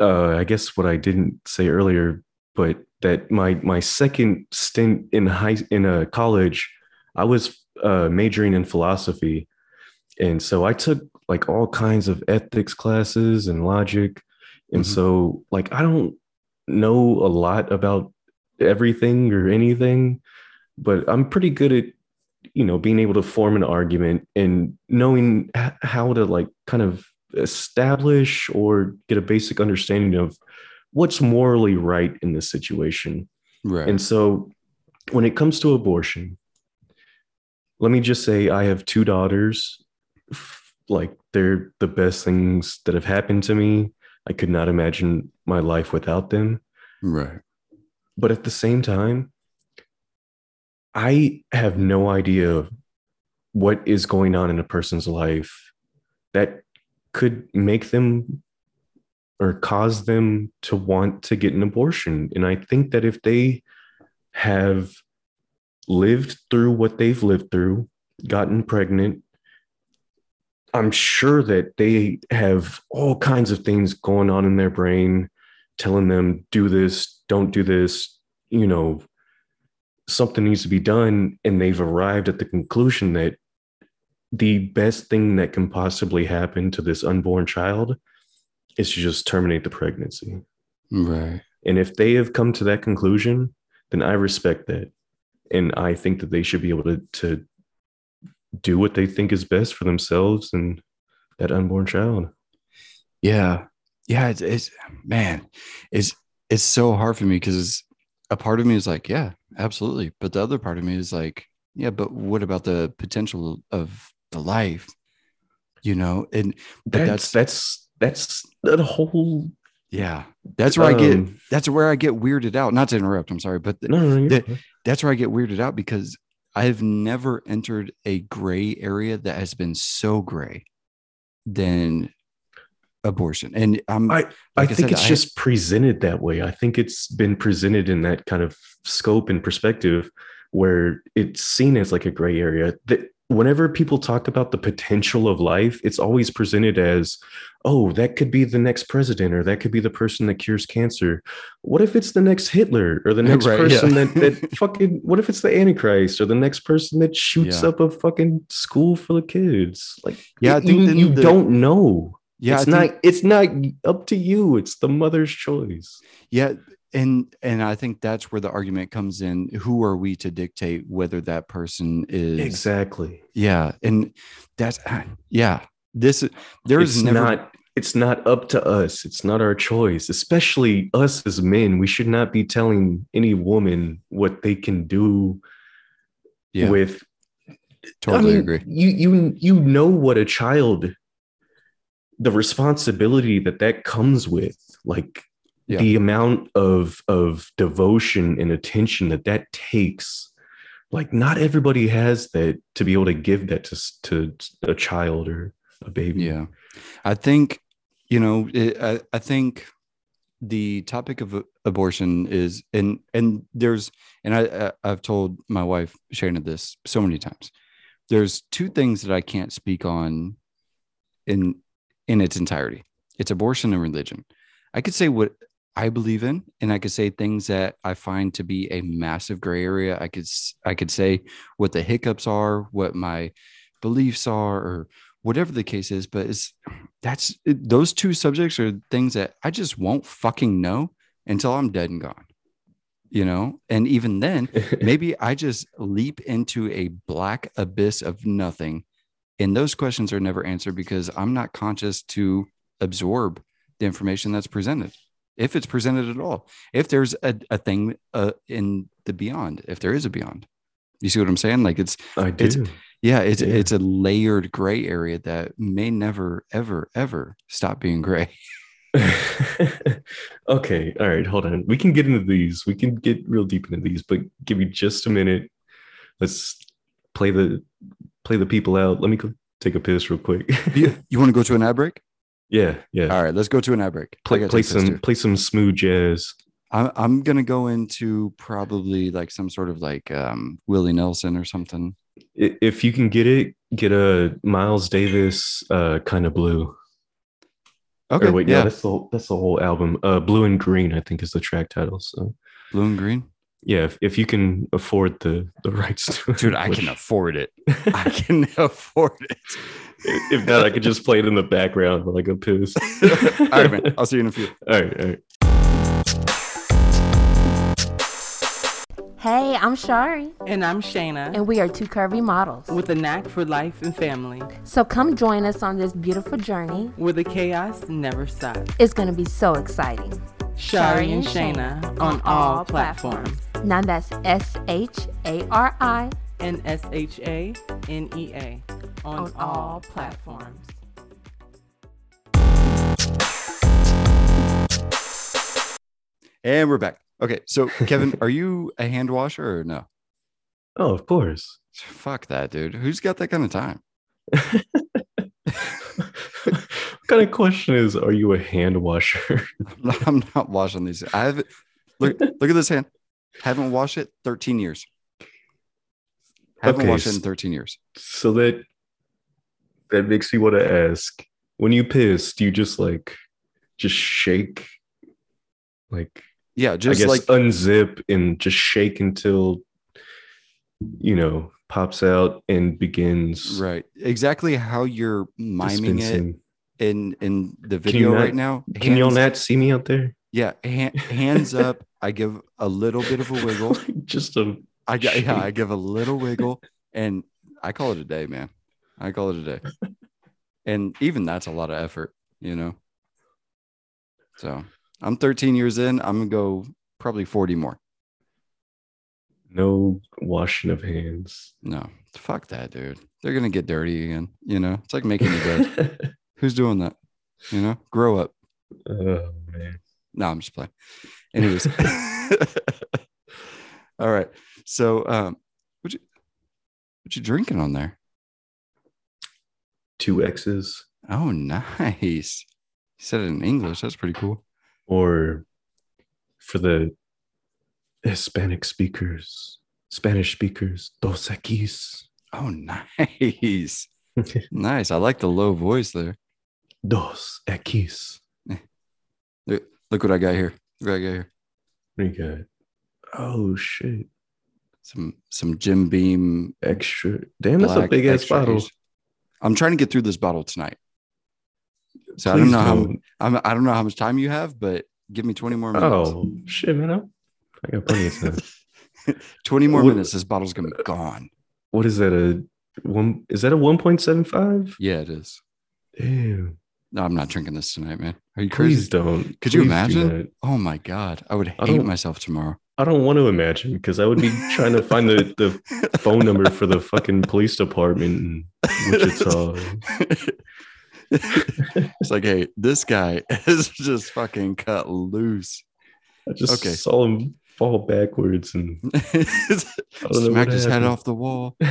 uh I guess what I didn't say earlier, but that my my second stint in high in a college, I was uh majoring in philosophy. And so I took like all kinds of ethics classes and logic. And Mhm. so like I don't know a lot about everything or anything but I'm pretty good at you know being able to form an argument and knowing how to like kind of establish or get a basic understanding of what's morally right in this situation. right And so when it comes to abortion, let me just say I have two daughters. Like they're the best things that have happened to me. I could not imagine my life without them. right But at the same time, I have no idea what is going on in a person's life that could make them or cause them to want to get an abortion. And I think that if they have lived through what they've lived through, gotten pregnant, I'm sure that they have all kinds of things going on in their brain telling them, do this, don't do this, you know, something needs to be done. And they've arrived at the conclusion that the best thing that can possibly happen to this unborn child is to just terminate the pregnancy. right And if they have come to that conclusion, then I respect that. And I think that they should be able to, to do what they think is best for themselves and that unborn child. Yeah. Yeah. It's, it's man, it's, it's so hard for me because a part of me is like, yeah, absolutely. But the other part of me is like, yeah, but what about the potential of the life? You know, and but That's that's that's the whole yeah, that's where I get um, that's where I get weirded out. Not to interrupt, I'm sorry, but no, no, no, the- that's where I get weirded out because I've never entered a gray area that has been so gray than abortion. And I'm I- I like I think said, it's I- just presented that way. I think it's been presented in that kind of scope and perspective where it's seen as like a gray area. That whenever people talk about the potential of life, it's always presented as, oh, that could be the next president or that could be the person that cures cancer. What if it's the next Hitler or the [laughs] next Right, person yeah. that [laughs] that fucking what if it's the Antichrist or the next person that shoots Yeah. up a fucking school full of kids? Like Yeah, think you, then you the- don't know yeah, it's I think- not it's not up to you it's the mother's choice Yeah, and and I think that's where the argument comes in. Who are we to dictate whether that person is exactly Yeah, and that's uh, yeah. This there is it's never not it's not up to us it's not our choice especially us as men we should not be telling any woman what they can do yeah, with totally I mean, agree. you you you know what a child the responsibility that that comes with like Yeah. the amount of of devotion and attention that that takes like not everybody has that to be able to give that to to a child or a baby Yeah, I think you know. It, I I think the topic of abortion is and and there's and I I've told my wife Shayna this so many times. There's two things that I can't speak on in in its entirety. It's abortion and religion. I could say what I believe in, and I could say things that I find to be a massive gray area. I could I could say what the hiccups are, what my beliefs are, or whatever the case is. But it's that's it, those two subjects are things that I just won't fucking know until I'm dead and gone. you know and even then [laughs] maybe i just leap into a black abyss of nothing and those questions are never answered because i'm not conscious to absorb the information that's presented if it's presented at all if there's a, a thing uh, in the beyond if there is a beyond you see what i'm saying like it's I do. It's- yeah it's Yeah. it's a layered gray area that may never ever ever stop being gray [laughs] [laughs] okay, all right, hold on. We can get into these. We can get real deep into these, but give me just a minute. Let's play the play the people out. Let me go take a piss real quick. [laughs] you, you want to go to an ad break yeah, yeah. all right let's go to an ad break Play, play some too. play some smooth jazz. I'm I'm gonna go into probably like some sort of like um Willie Nelson or something. If you can get it, get a Miles Davis uh kind of blue. Okay, Or wait, yeah, no, that's the whole, that's the whole album. Uh Blue and Green, I think is the track title. So blue and green. Yeah, if, if you can afford the the rights to it, Dude, I which- can afford it. [laughs] I can [laughs] afford it. if not, I could just play it in the background while I go piss. [laughs] All right, man. I'll see you in a few. All right, all right. Hey, I'm Shari, And I'm Shayna, and we are two curvy models. with a knack for life and family, So come join us on this beautiful journey. where the chaos never stops. It's going to be so exciting. Shari and Shayna on all platforms. Now that's S H A R I And S H A N E A on, on all platforms. And we're back. Okay, so Kevin, [laughs] are you a hand washer or no? Oh, of course. Fuck that, dude. Who's got that kind of time? [laughs] what kind of question is are you a hand washer? I'm [laughs] not, I'm not washing these. I have look look at this hand. Haven't washed it 13 years. Haven't Okay, washed it in 13 years. so that that makes me want to ask when you piss, do you just like just shake? Like Yeah, just I guess like unzip and just shake until you know pops out and begins right. Exactly how you're miming it in in the video not- right now. Can y'all not see me out there? Yeah, hand, hands up. I give a little bit of a wiggle. [laughs] just a I yeah, I give a little wiggle, and I call it a day, man. I call it a day, and even that's a lot of effort, you know. So I'm 13 years in. I'm gonna go probably 40 more. No washing of hands. No, fuck that, dude. They're gonna get dirty again. You know, it's like making a bed. [laughs] Who's doing that? You know, grow up. oh man. No, I'm just playing. Anyways. [laughs] All right. So um what you what you drinking on there? Two X's Oh nice. You said it in English. That's pretty cool. or for the Hispanic speakers, Spanish speakers, Dos Equis. Oh nice. [laughs] nice. I like the low voice there. Dos Equis. Look, look what I got here. Look what I got here. What do you got? Oh shit. Some some Jim Beam. Extra. Damn, that's a big ass bottle. I'm trying to get through this bottle tonight. So I don't know how don't. I'm, I don't know how much time you have, but give me 20 more minutes. Oh shit, man. I'm- I got plenty of time. [laughs] 20 more What- minutes. This bottle's gonna be gone. what is that? A one is that a 1.75? Yeah, it is. Damn. No, I'm not drinking this tonight, man. Are you Please crazy? don't. Could you Please do imagine? Oh my god, I would hate don't- myself tomorrow. I don't want to imagine because I would be trying to find the, the phone number for the fucking police department in Wichita. [laughs] it's like, hey, this guy [laughs] is just fucking cut loose. I just Okay. saw him fall backwards and [laughs] Smacked his head off the wall. [laughs]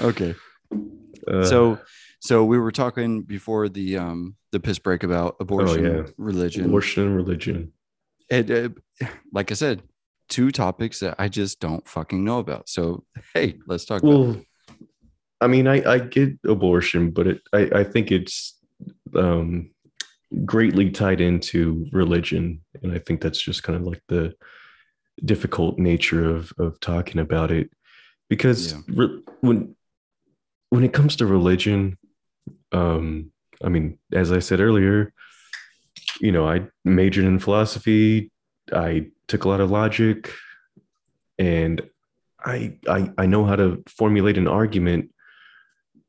Okay, Uh, so so we were talking before the um the piss break about abortion, Oh, yeah. religion, abortion and religion. and uh, like I said, two topics that I just don't fucking know about. So hey, let's talk about. Well, I mean, I, I get abortion, but it, I, I think it's um, greatly tied into religion. And I think that's just kind of like the difficult nature of, of talking about it. Because Yeah. re- when, when it comes to religion, um, I mean, as I said earlier, you know, I majored in philosophy. I took a lot of logic and I, I I know how to formulate an argument,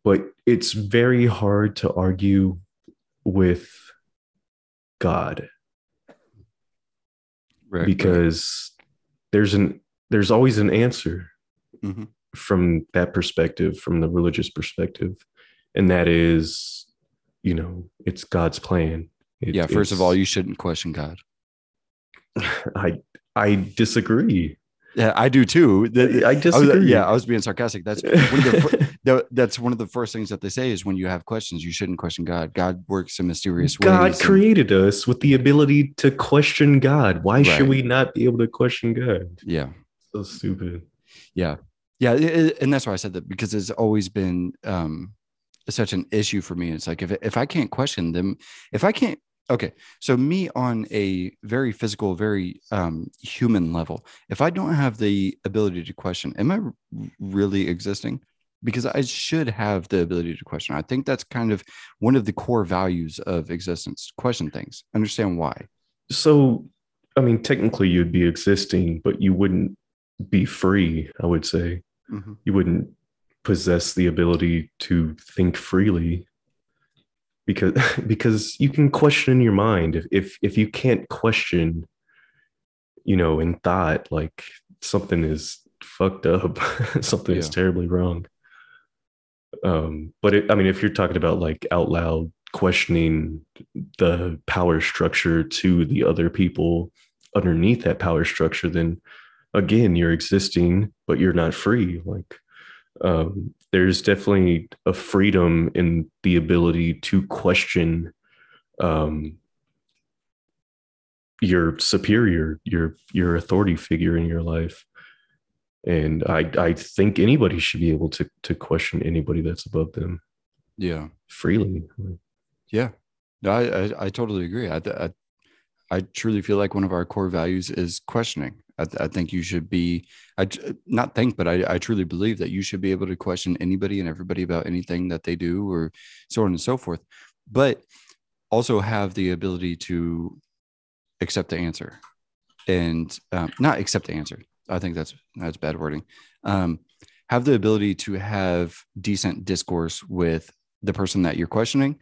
but it's very hard to argue with God Right. because there's an there's always an answer Mhm. from that perspective, from the religious perspective, and that is, you know, it's God's plan. It- yeah. First of all, you shouldn't question God. [laughs] I I disagree. Yeah, I do too. I I was- disagree. yeah, I was being sarcastic. That's one of [laughs] the that's one of the first things that they say is when you have questions, you shouldn't question God. God works in mysterious ways. God and- created us with the ability to question God. Why should we not be able to question God? yeah, So stupid. yeah, yeah, and that's why I said that because it's always been um, such an issue for me. It's like if if I can't question them, if I can't. Okay, so me on a very physical, very um, human level, if I don't have the ability to question, am I really existing? Because I should have the ability to question. I think that's kind of one of the core values of existence. Question things, understand why. So, I mean, technically you'd be existing, but you wouldn't be free, I would say. You wouldn't possess the ability to think freely because [laughs] because you can question in your mind if if, if you can't question you know in thought like something is fucked up [laughs] something is terribly wrong. Um but it, i mean if you're talking about like out loud questioning the power structure to the other people underneath that power structure then again you're existing but you're not free like um, there's definitely a freedom in the ability to question um, your superior your your authority figure in your life and i i think anybody should be able to to question anybody that's above them Yeah. freely Yeah, no, I, I I totally agree. I, I I truly feel like one of our core values is questioning. I, I think you should be. I not think, but I, I truly believe that you should be able to question anybody and everybody about anything that they do, or so on and so forth. But also have the ability to accept the answer, and um, not accept the answer. I think that's that's bad wording. Um, have the ability to have decent discourse with the person that you're questioning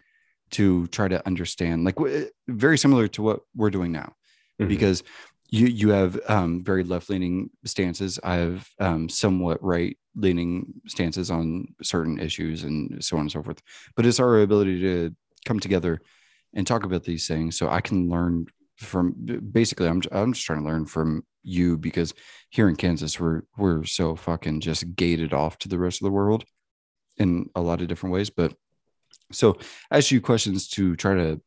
to try to understand like w- very similar to what we're doing now Mhm. because you you have um, very left leaning stances i have um, somewhat right leaning stances on certain issues and so on and so forth but it's our ability to come together and talk about these things so i can learn from basically i'm, I'm just trying to learn from you because here in kansas we're we're so fucking just gated off to the rest of the world in a lot of different ways but so I ask you questions to try to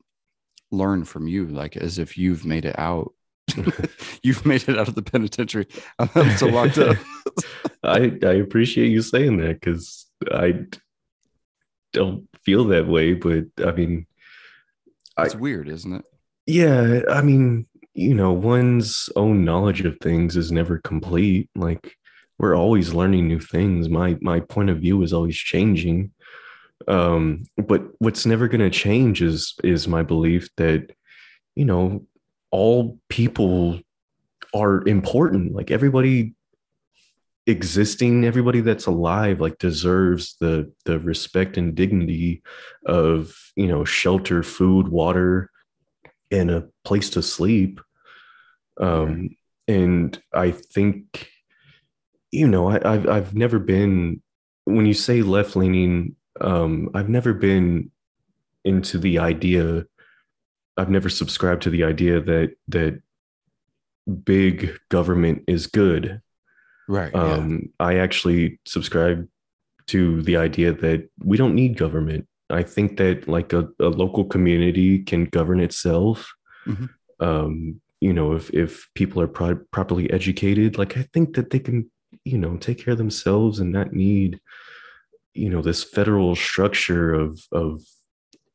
learn from you, like as if you've made it out. [laughs] you've made it out of the penitentiary. [laughs] I'm still locked up. I I appreciate you saying that because I don't feel that way, but I mean, I- It's weird, isn't it? yeah, I mean, you know, one's own knowledge of things is never complete. Like we're always learning new things. My my point of view is always changing. Um, but what's never going to change is is my belief that you know all people are important. Like everybody existing everybody that's alive like deserves the the respect and dignity of you know shelter food water and a place to sleep um and i think you know I, i've i've never been when you say left leaning um i've never been into the idea i've never subscribed to the idea that that big government is good Right. um, I actually subscribe to the idea that we don't need government. I think that like a, a local community can govern itself. Mhm. Um, you know, if if people are pro- properly educated, like I think that they can, you know, take care of themselves and not need, you know, this federal structure of of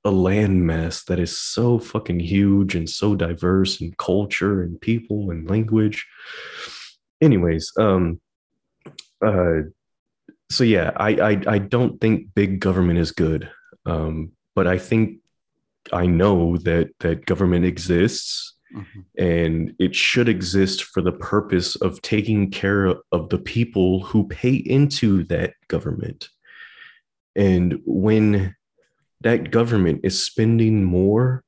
a landmass that is so fucking huge and so diverse in culture and people and language. Anyways, um, uh, so yeah, I, I I don't think big government is good, um, but I think I know that that government exists Mhm. and it should exist for the purpose of taking care of the people who pay into that government. And when that government is spending more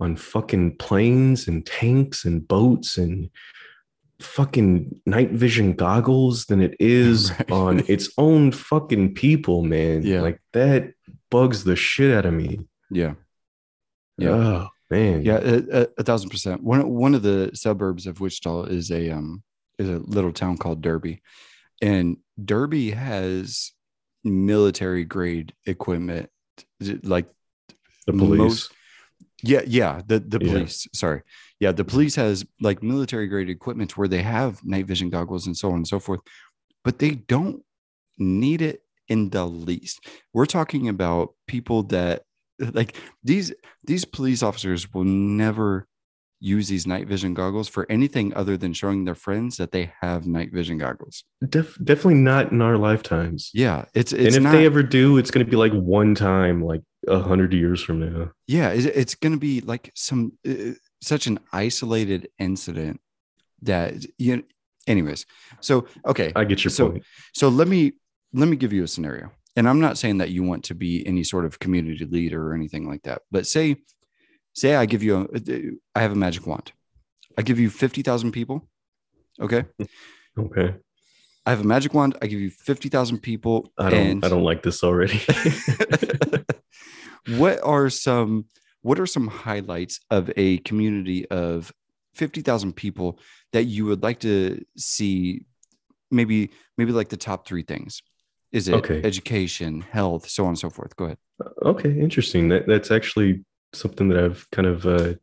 on fucking planes and tanks and boats and fucking night vision goggles than it is [laughs] Right. on its own fucking people, man. Yeah. Like that bugs the shit out of me. Yeah. Yeah. Oh man. Yeah, a, a, a thousand percent. One one of the suburbs of Wichita is a um is a little town called Derby, and Derby has military grade equipment, like The police. most- yeah, yeah, the the Yeah. police. Sorry, yeah, the police has like military grade equipment where they have night vision goggles and so on and so forth, but they don't need it in the least. We're talking about people that like these these police officers will never use these night vision goggles for anything other than showing their friends that they have night vision goggles. Def- definitely not in our lifetimes. Yeah, it's and it's if not. they ever do, it's going to be like one time, like a hundred years from now. yeah, it's, it's going to be like some uh, such an isolated incident that you. Anyways, so okay, I get your So- point. So let me let me give you a scenario. And I'm not saying that you want to be any sort of community leader or anything like that. But say say I give you a I have a magic wand. I give you 50,000 people. Okay? Okay. I have a magic wand. I give you 50,000 people I don't. and I don't like this already. [laughs] [laughs] what are some what are some highlights of a community of 50,000 people that you would like to see maybe maybe like the top 3 things? Is it Okay. education, health, so on and so forth? Go ahead. Uh, okay, interesting. That that's actually something that I've kind of uh,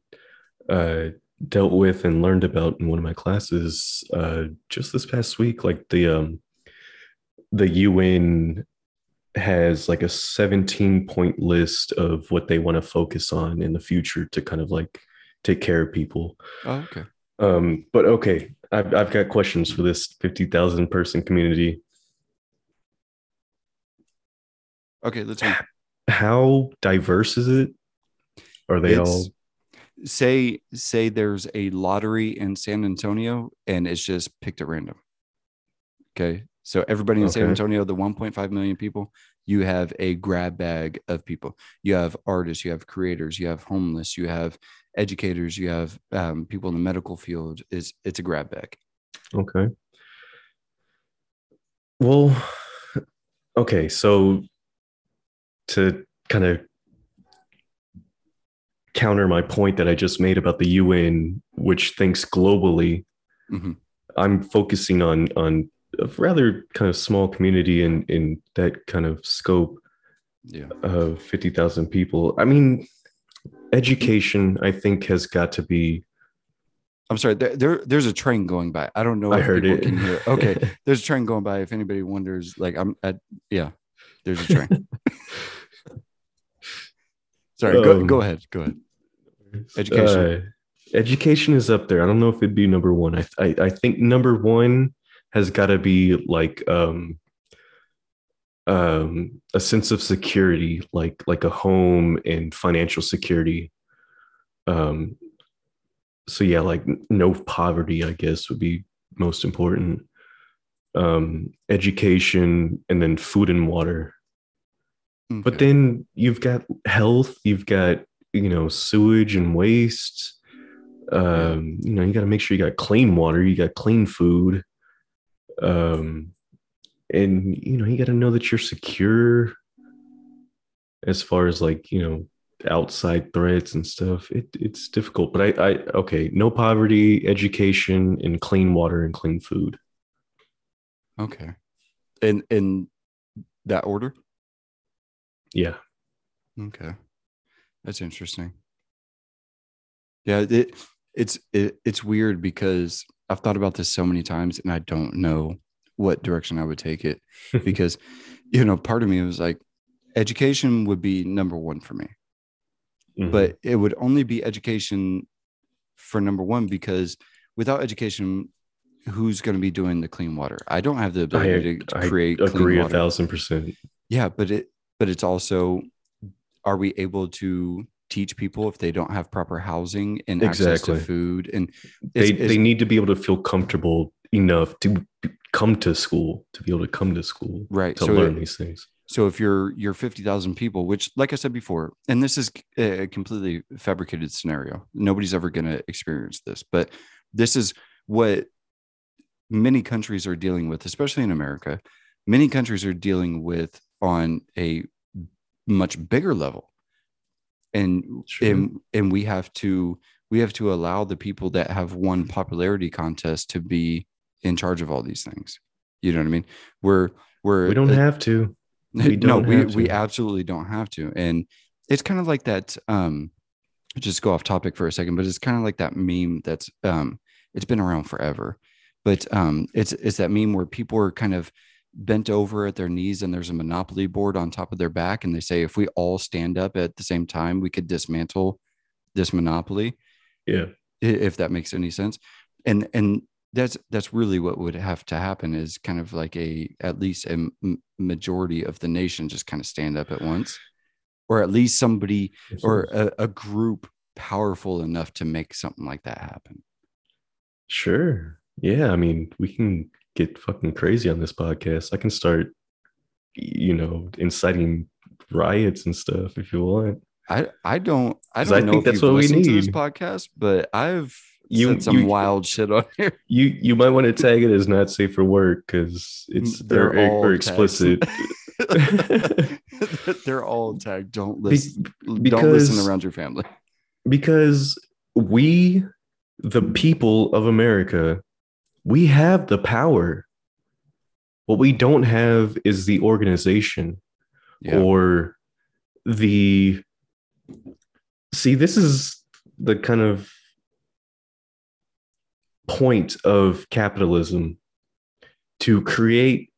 uh, dealt with and learned about in one of my classes uh, just this past week. Like the um, the UN has like a 17 point list of what they want to focus on in the future to kind of like take care of people. Oh, okay. Um, but okay, I've, I've got questions for this 50,000 person community. Okay, let's. How diverse is it? Are they It's- all say say there's a lottery in San Antonio and it's just picked at random. Okay. So everybody in San Antonio, the 1.5 million people, you have a grab bag of people. You have artists, you have creators, you have homeless, you have educators, you have um, people in the medical field. Is it's a grab bag. okay? Well, okay, so to kind of counter my point that I just made about the UN, which thinks globally, Mhm. I'm focusing on on a rather kind of small community in in that kind of scope Yeah. of 50,000 people. I mean, education, I think, has got to be. I'm sorry. There, there there's a train going by. I don't know. I heard it. Can hear. Okay. [laughs] There's a train going by. If anybody wonders, like I'm at, yeah, there's a train. [laughs] Sorry, go, Um, go ahead. Go ahead. Education. Uh, education is up there. I don't know if it'd be number one. I I, I think number one has got to be like um um a sense of security, like like a home and financial security. Um. So yeah, like no poverty, I guess, would be most important. Um, education and then food and water. But then you've got health, you've got you know sewage and waste. Um, you know, you got to make sure you got clean water, you got clean food. Um, and you know, you got to know that you're secure as far as like you know outside threats and stuff. It it's difficult, but I I okay, no poverty, education, and clean water and clean food. okay. In in that order. Yeah. Okay, that's interesting. Yeah, it it's it, it's weird because I've thought about this so many times and I don't know what direction I would take it [laughs] because you know part of me was like education would be number one for me Mhm. but it would only be education for number one because without education who's going to be doing the clean water i don't have the ability to I create clean agree a water. thousand percent. yeah but it but it's also are we able to teach people if they don't have proper housing and access to food and they it's- they need to be able to feel comfortable enough to come to school to be able to come to school right to so learn it- these things So if you're you're fifty thousand people, which, like I said before, and this is a completely fabricated scenario. Nobody's ever going to experience this, but this is what many countries are dealing with, especially in America. Many countries are dealing with on a much bigger level, and and and we have to we have to allow the people that have won popularity contests to be in charge of all these things. You know what I mean? We're we're we don't uh, have to [laughs] We no, don't we, have we absolutely don't have to. And it's kind of like that. Um, just go off topic for a second, but it's kind of like that meme that's um, it's been around forever. But um, it's it's that meme where people are kind of bent over at their knees and there's a monopoly board on top of their back, and they say if we all stand up at the same time, we could dismantle this monopoly. Yeah. If that makes any sense. And and that's that's really what would have to happen is kind of like a at least a m- majority of the nation just kind of stand up at once. Or at least somebody or a, a group powerful enough to make something like that happen. Sure. Yeah i mean we can get fucking crazy on this podcast. I can start you know inciting riots and stuff if you want. I i don't i don't I know think if that's what we listened to this need. podcast but i've You- said some you- wild shit on here. you you might want to tag it as not safe for work because it's mm, They're or, all explicit. [laughs] [laughs] They're all tagged. Don't Be- listen don't listen around your family. because we the people of america we have the power. What we don't have is the organization yeah. or the see this is the kind of point of capitalism to create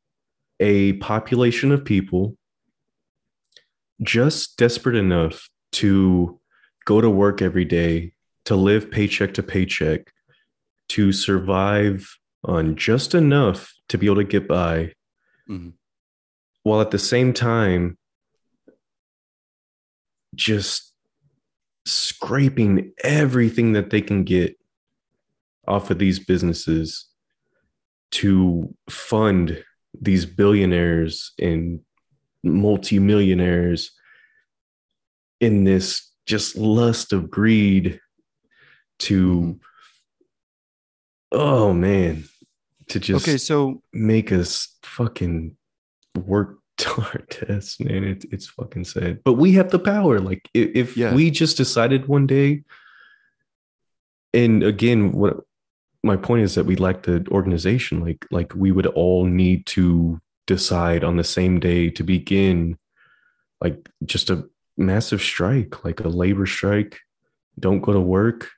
a population of people just desperate enough to go to work every day to live paycheck to paycheck to survive on just enough to be able to get by Mhm. while at the same time just scraping everything that they can get off of these businesses to fund these billionaires and multimillionaires in this just lust of greed to oh man to just okay so make us fucking work [laughs] to our tests, man. It's it's fucking sad. But we have the power. Like if, if Yeah. we just decided one day, and again, what my point is that we lack the organization. Like like we would all need to decide on the same day to begin, like just a massive strike, like a labor strike. Don't go to work.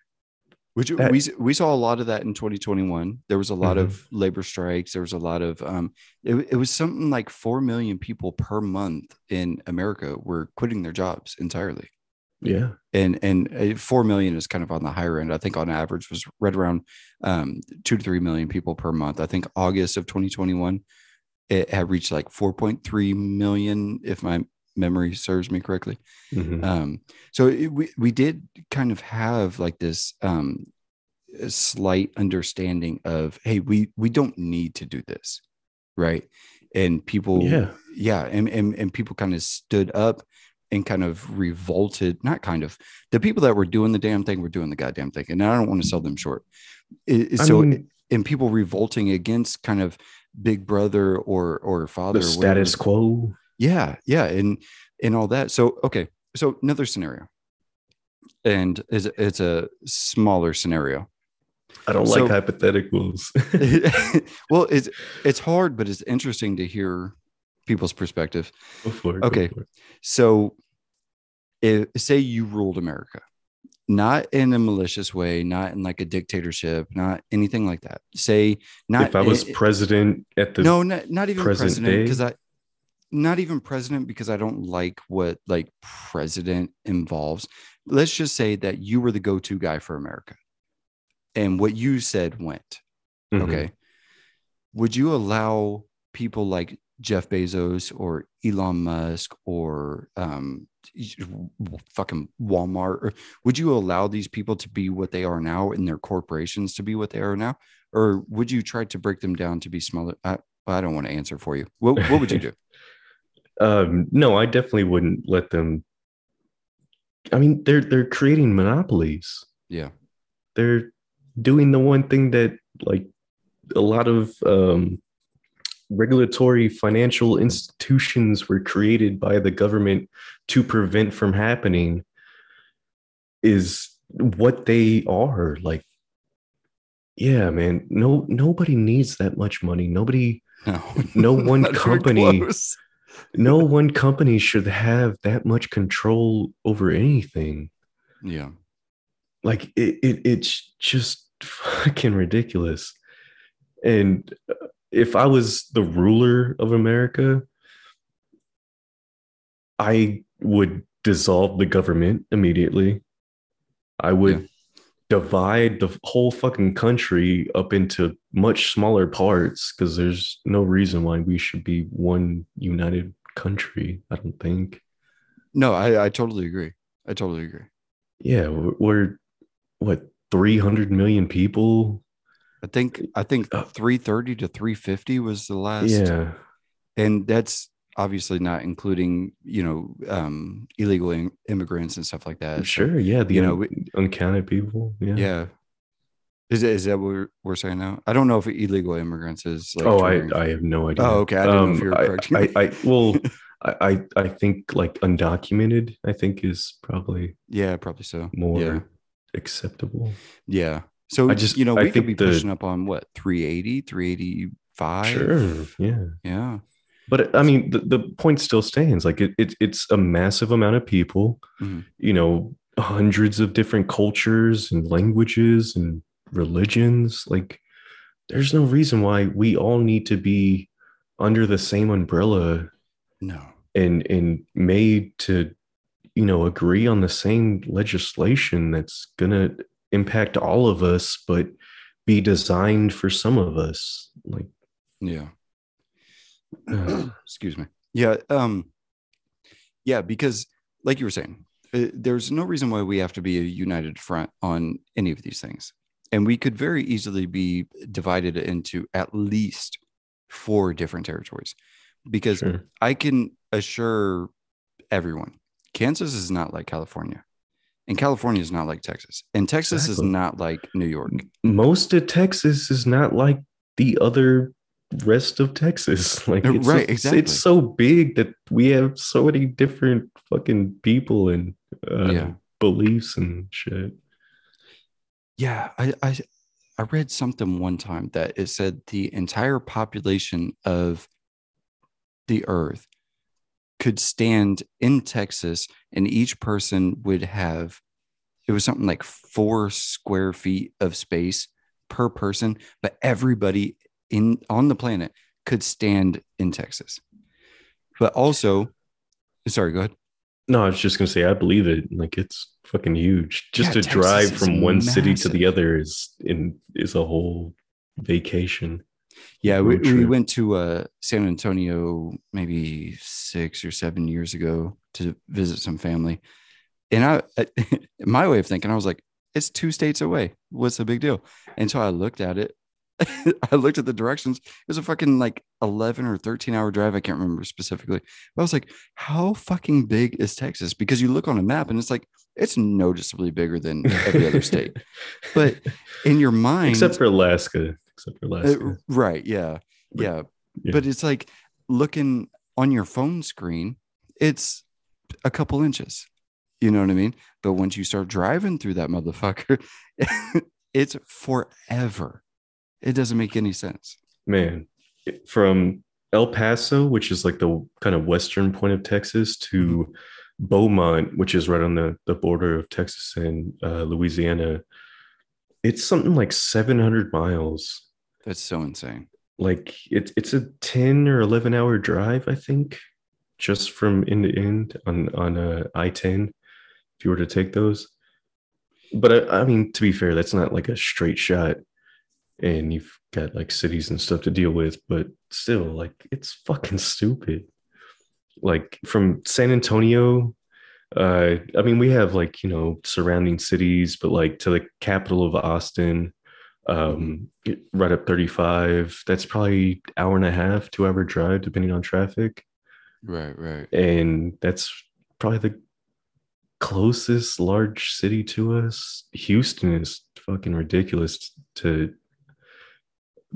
Which That- we we saw a lot of that in 2021. There was a lot Mhm. of labor strikes. There was a lot of um. It, it was something like four million people per month in America were quitting their jobs entirely, Yeah. and and uh, four million is kind of on the higher end. I think on average was right around um two to three million people per month. I think August of 2021, it had reached like 4.3 million, if my memory serves me correctly. Mhm. Um, so it, we we did kind of have like this um slight understanding of hey we we don't need to do this right and people Yeah. yeah and and, and people kind of stood up and kind of revolted not kind of the people that were doing the damn thing were doing the goddamn thing and i don't want to sell them short It- so mean, and people revolting against kind of big brother or or father the or whatever. status quo. Yeah, yeah, and and all that. So okay, so another scenario, and it's it's a smaller scenario. I don't So- like hypotheticals. [laughs] well, it's it's hard, but it's interesting to hear people's perspective. It, Okay. So, if, say you ruled America, not in a malicious way, not in like a dictatorship, not anything like that. Say not if I was president at the no, not, not even president because I not even president because I don't like what like president involves. Let's just say that you were the go-to guy for America. And what you said went. Mhm. Okay. Would you allow people like Jeff Bezos or Elon Musk or um, fucking Walmart? Or would you allow these people to be what they are now and their corporations to be what they are now? Or would you try to break them down to be smaller? I, I don't want to answer for you. What, what would you [laughs] do? Um, no, I definitely wouldn't let them. I mean, they're they're creating monopolies. Yeah. They're doing the one thing that like a lot of um, regulatory financial institutions were created by the government to prevent from happening is what they are like yeah man no nobody needs that much money nobody [laughs] No, No [laughs] one company- close. No one company should have that much control over anything Yeah. like it, it it's just fucking ridiculous and uh, if i was the ruler of america i would dissolve the government immediately i would Yeah. Divide the whole fucking country up into much smaller parts because there's no reason why we should be one united country i don't think No, I, I totally agree. I totally agree. yeah we're, we're what 300 million people I think I think Uh, 330 to 350 was the last. yeah And that's obviously not including, you know, um, illegal im- immigrants and stuff like that. So, sure yeah the you know, we- uncounted people yeah yeah. Is, it, is that what we're, we're saying now? I don't know if illegal immigrants is like. oh I, I have no idea Oh, okay. I didn't know if Um, you were I- I. I, [laughs] well I, I think like undocumented i think is probably yeah, probably so. more Yeah. acceptable Yeah. So, I just- you know, we could be the- pushing up on what, 380, 385? sure yeah Yeah. But i mean the, the point still stands like it, it it's a massive amount of people Mhm. you know hundreds of different cultures and languages and religions like there's no reason why we all need to be under the same umbrella No. and and made to you know agree on the same legislation that's going to impact all of us but be designed for some of us like Yeah. [clears throat] Excuse me. Yeah. Um, yeah, because like you were saying, uh, there's no reason why we have to be a united front on any of these things. And we could very easily be divided into at least four different territories because sure. I can assure everyone Kansas is not like California. And California is not like Texas. And Texas is not like New York. most of texas is not like the other rest of texas [laughs] like it's right, so- exactly. it's so big that we have so many different fucking people and uh, Yeah. beliefs and shit Yeah, I, I I read something one time that it said the entire population of the earth could stand in Texas and each person would have it was something like 4 square feet of space per person, but everybody in on the planet could stand in Texas. But also sorry, go ahead. no i was just gonna say i believe it like it's fucking huge just Yeah, to Texas drive from one city to the other is in is a whole vacation Yeah, we, we went to uh, San Antonio maybe six or seven years ago to visit some family. And I, [laughs] my way of thinking, I was like, it's two states away. What's the big deal? And so I looked at it. [laughs] I looked at the directions. It was a fucking like 11 or 13 hour drive. I can't remember specifically. But I was like, how fucking big is Texas? Because you look on a map and it's like, it's noticeably bigger than every other state. [laughs] But in your mind, except for alaska except for uh, alaska right. Yeah. Yeah. yeah. But it's like looking on your phone screen, it's a couple inches. You know what I mean? But once you start driving through that motherfucker, [laughs] it's forever. It doesn't make any sense. man from el paso which is like the kind of western point of texas to beaumont which is right on the, the border of texas and uh, louisiana it's something like 700 miles That's so insane. like it's it's a 10 or 11 hour drive i think just from end to end on on uh, i-10 if you were to take those but I, I mean to be fair that's not like a straight shot and you've got like cities and stuff to deal with, but still, like it's fucking stupid. Like from San Antonio, uh, I mean, we have like you know surrounding cities, but like to the capital of Austin, um, right up 35. That's probably hour and a half, two hour drive, depending on traffic, Right, right. and that's probably the closest large city to us. Houston is fucking ridiculous to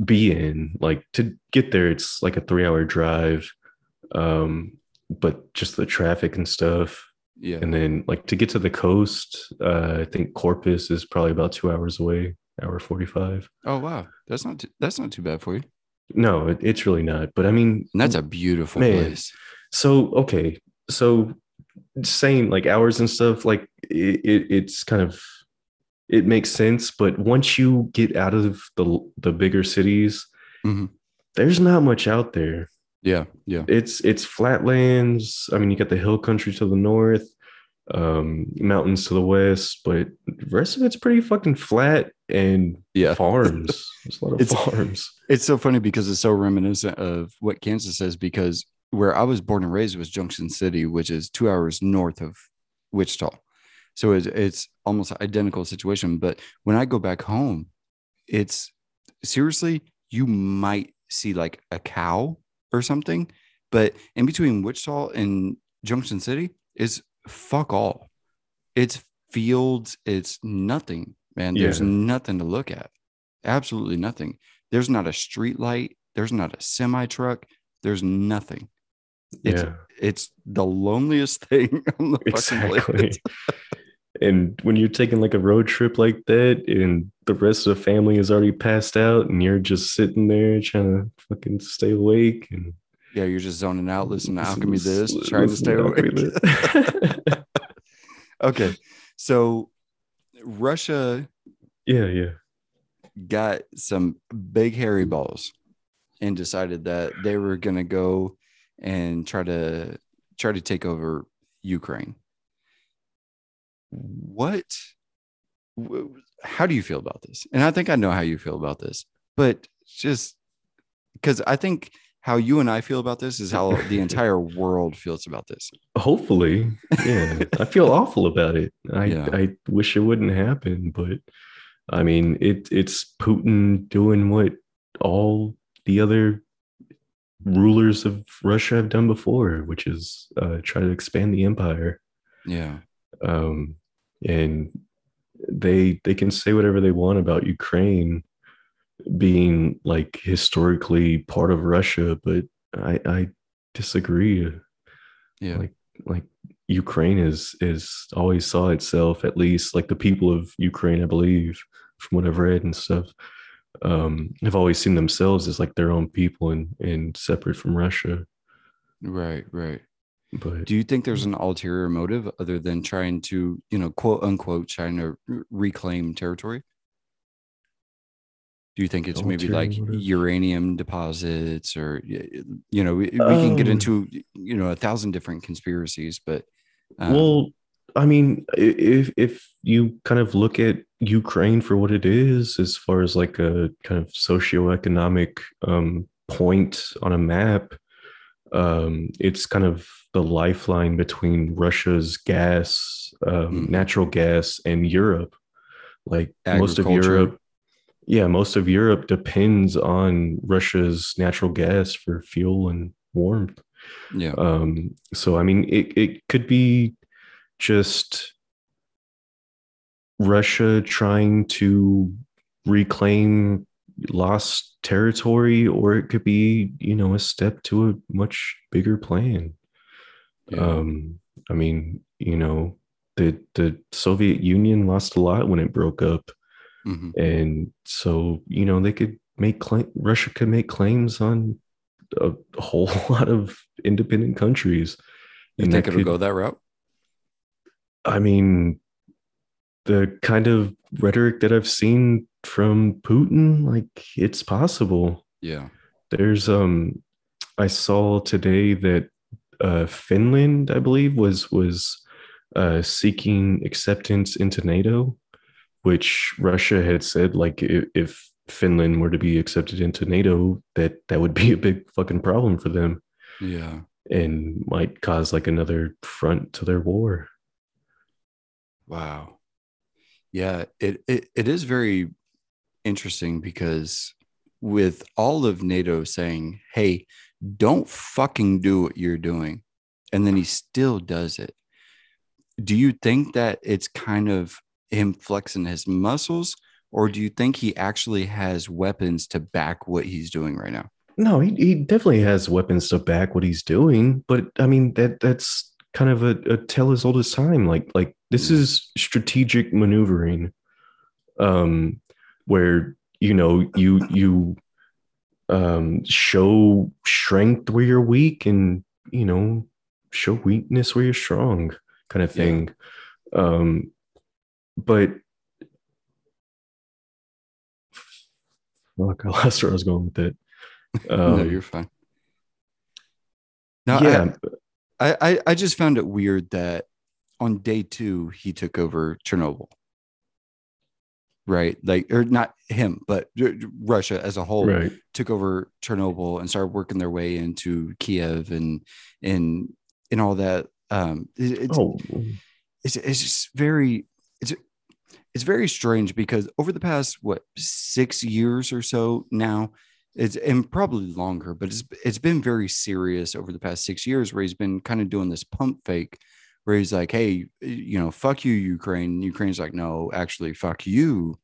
be in. Like to get there, it's like a three hour drive. Um, but just the traffic and stuff. Yeah. And then like to get to the coast, uh, I think Corpus is probably about two hours away, hour 45. Oh wow, that's not too, that's not too bad for you. No, it, it's really not. But I mean, And that's a beautiful Man. place. so okay. So saying like hours and stuff, like it, it it's kind of it makes sense. But once you get out of the the bigger cities, Mhm. there's not much out there. Yeah, yeah, it's it's flatlands. I mean, you got the hill country to the north, um, mountains to the west, but the rest of it's pretty fucking flat and yeah. farms. [laughs] There's a lot of It's- farms. It's so funny because it's so reminiscent of what Kansas is. Because where I was born and raised was Junction City, which is two hours north of Wichita. So it's it's almost identical situation. But when I go back home, it's seriously you might see like a cow or something, but in between Wichita and Junction City is fuck all. It's fields. It's nothing, man. There's Yeah. nothing to look at. Absolutely nothing. There's not a street light. There's not a semi truck. There's nothing. It's yeah, it's the loneliest [laughs] thing on the fucking planet. [laughs] and when you're taking like a road trip like that, and the rest of the family is already passed out, and you're just sitting there trying to fucking stay awake and Yeah, you're just zoning out, listening to alchemy this, trying to stay awake. [laughs] [laughs] Okay. So Russia yeah, yeah. got some big hairy balls and decided that they were going to go and try to try to take over Ukraine. What wh- how do you feel about this? And I think I know how you feel about this. But just cuz I think how you and I feel about this is how the [laughs] entire world feels about this. Hopefully, yeah. I feel [laughs] awful about it. I Yeah. I wish it wouldn't happen, but I mean, it it's Putin doing what all the other rulers of Russia have done before, which is uh, try to expand the empire. Yeah. Um, and they they can say whatever they want about Ukraine being like historically part of Russia, but I I disagree Yeah. like like Ukraine is is always saw itself at least like the people of Ukraine, I believe, from what I've read and stuff, um, have always seen themselves as like their own people and and separate from Russia. right, right. But Do you think there's an ulterior motive other than trying to, you know, quote unquote, trying to reclaim territory? Do you think it's maybe like motive? uranium deposits or, you know, we, we can get Um, into, you know, a thousand different conspiracies, but um, well, I mean, if if you kind of look at Ukraine for what it is, as far as like a kind of socioeconomic um, point on a map, um, it's kind of the lifeline between Russia's gas, um, Mhm. natural gas, and Europe. Like most of Europe, yeah, most of Europe depends on Russia's natural gas for fuel and warmth. yeah, Um, so I mean, it it could be just Russia trying to reclaim lost territory, or it could be, you know, a step to a much bigger plan. Yeah, Um, I mean, you know, the the Soviet Union lost a lot when it broke up, mhm. and so you know they could make claim Russia could make claims on a whole [laughs] lot of independent countries. you and think it'll could- go that route? I mean, the kind of rhetoric that I've seen from Putin, like it's possible. Yeah, There's um I saw today that uh Finland, I believe, was was uh seeking acceptance into NATO, which Russia had said like if, if Finland were to be accepted into NATO, that that would be a big fucking problem for them Yeah. and might cause like another front to their war. Wow. Yeah, it, it it is very interesting because with all of NATO saying, "Hey, don't fucking do what you're doing," and then he still does it. Do you think that it's kind of him flexing his muscles, or do you think he actually has weapons to back what he's doing right now? No, he, he definitely has weapons to back what he's doing, but I mean that that's kind of a, a tale as old as time. Like like this is strategic maneuvering, um, where you know you you um show strength where you're weak and you know show weakness where you're strong, kind of Yeah. thing. Um, but fuck, [laughs] I lost where I was going with it. no, Um, you're fine. No, yeah, I, I I just found it weird that on day two he took over Chernobyl. Right, like or not him, but Russia as a whole right. took over Chernobyl and started working their way into Kiev and and and all that. Um, it- it's, Oh, it's it's just very it's it's very strange because over the past what six years or so now it's and probably longer but it's it's been very serious over the past six years where he's been kind of doing this pump fake where he's like hey you know fuck you ukraine ukraine's like no actually fuck you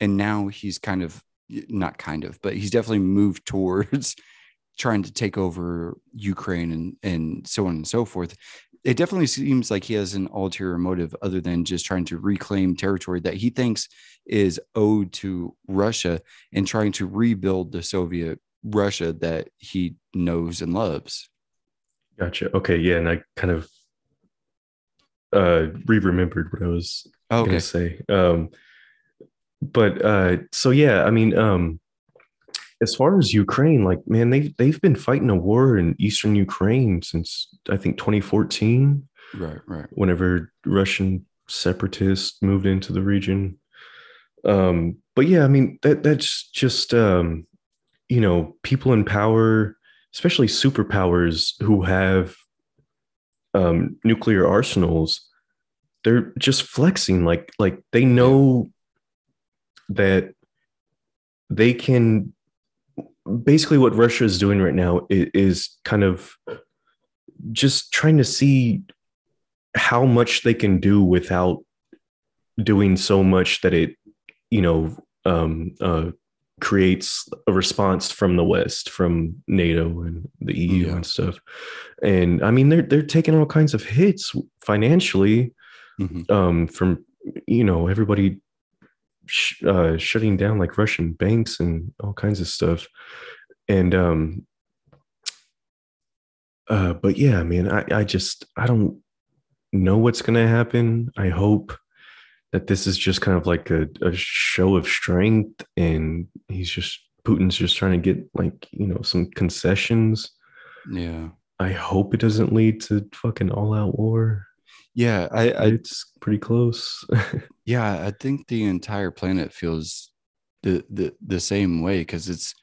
and now he's kind of not kind of but he's definitely moved [laughs] towards trying to take over ukraine and and so on and so forth it definitely seems like he has an ulterior motive other than just trying to reclaim territory that he thinks is owed to Russia and trying to rebuild the Soviet Russia that he knows and loves. gotcha. Okay, yeah, and I kind of uh re-remembered what I was Okay. gonna say. Um, but uh, so yeah, I mean, um, as far as Ukraine, like man, they've they've been fighting a war in eastern Ukraine since I think 2014, Right, right. whenever Russian separatists moved into the region. Um, but yeah, I mean that that's just um, you know people in power, especially superpowers who have um, nuclear arsenals. They're just flexing like like they know that they can basically what Russia is doing right now is, is kind of just trying to see how much they can do without doing so much that it you know um uh creates a response from the west from nato and the eu Yeah. and stuff and i mean they're they're taking all kinds of hits financially Mhm. um from you know everybody sh- uh shutting down like russian banks and all kinds of stuff and um uh but yeah man i i just i don't know what's going to happen i hope that this is just kind of like a, a show of strength and he's just putin's just trying to get like you know some concessions Yeah. i hope it doesn't lead to fucking all-out war Yeah. I, I it's pretty close [laughs] yeah, I think the entire planet feels the the, the same way because it's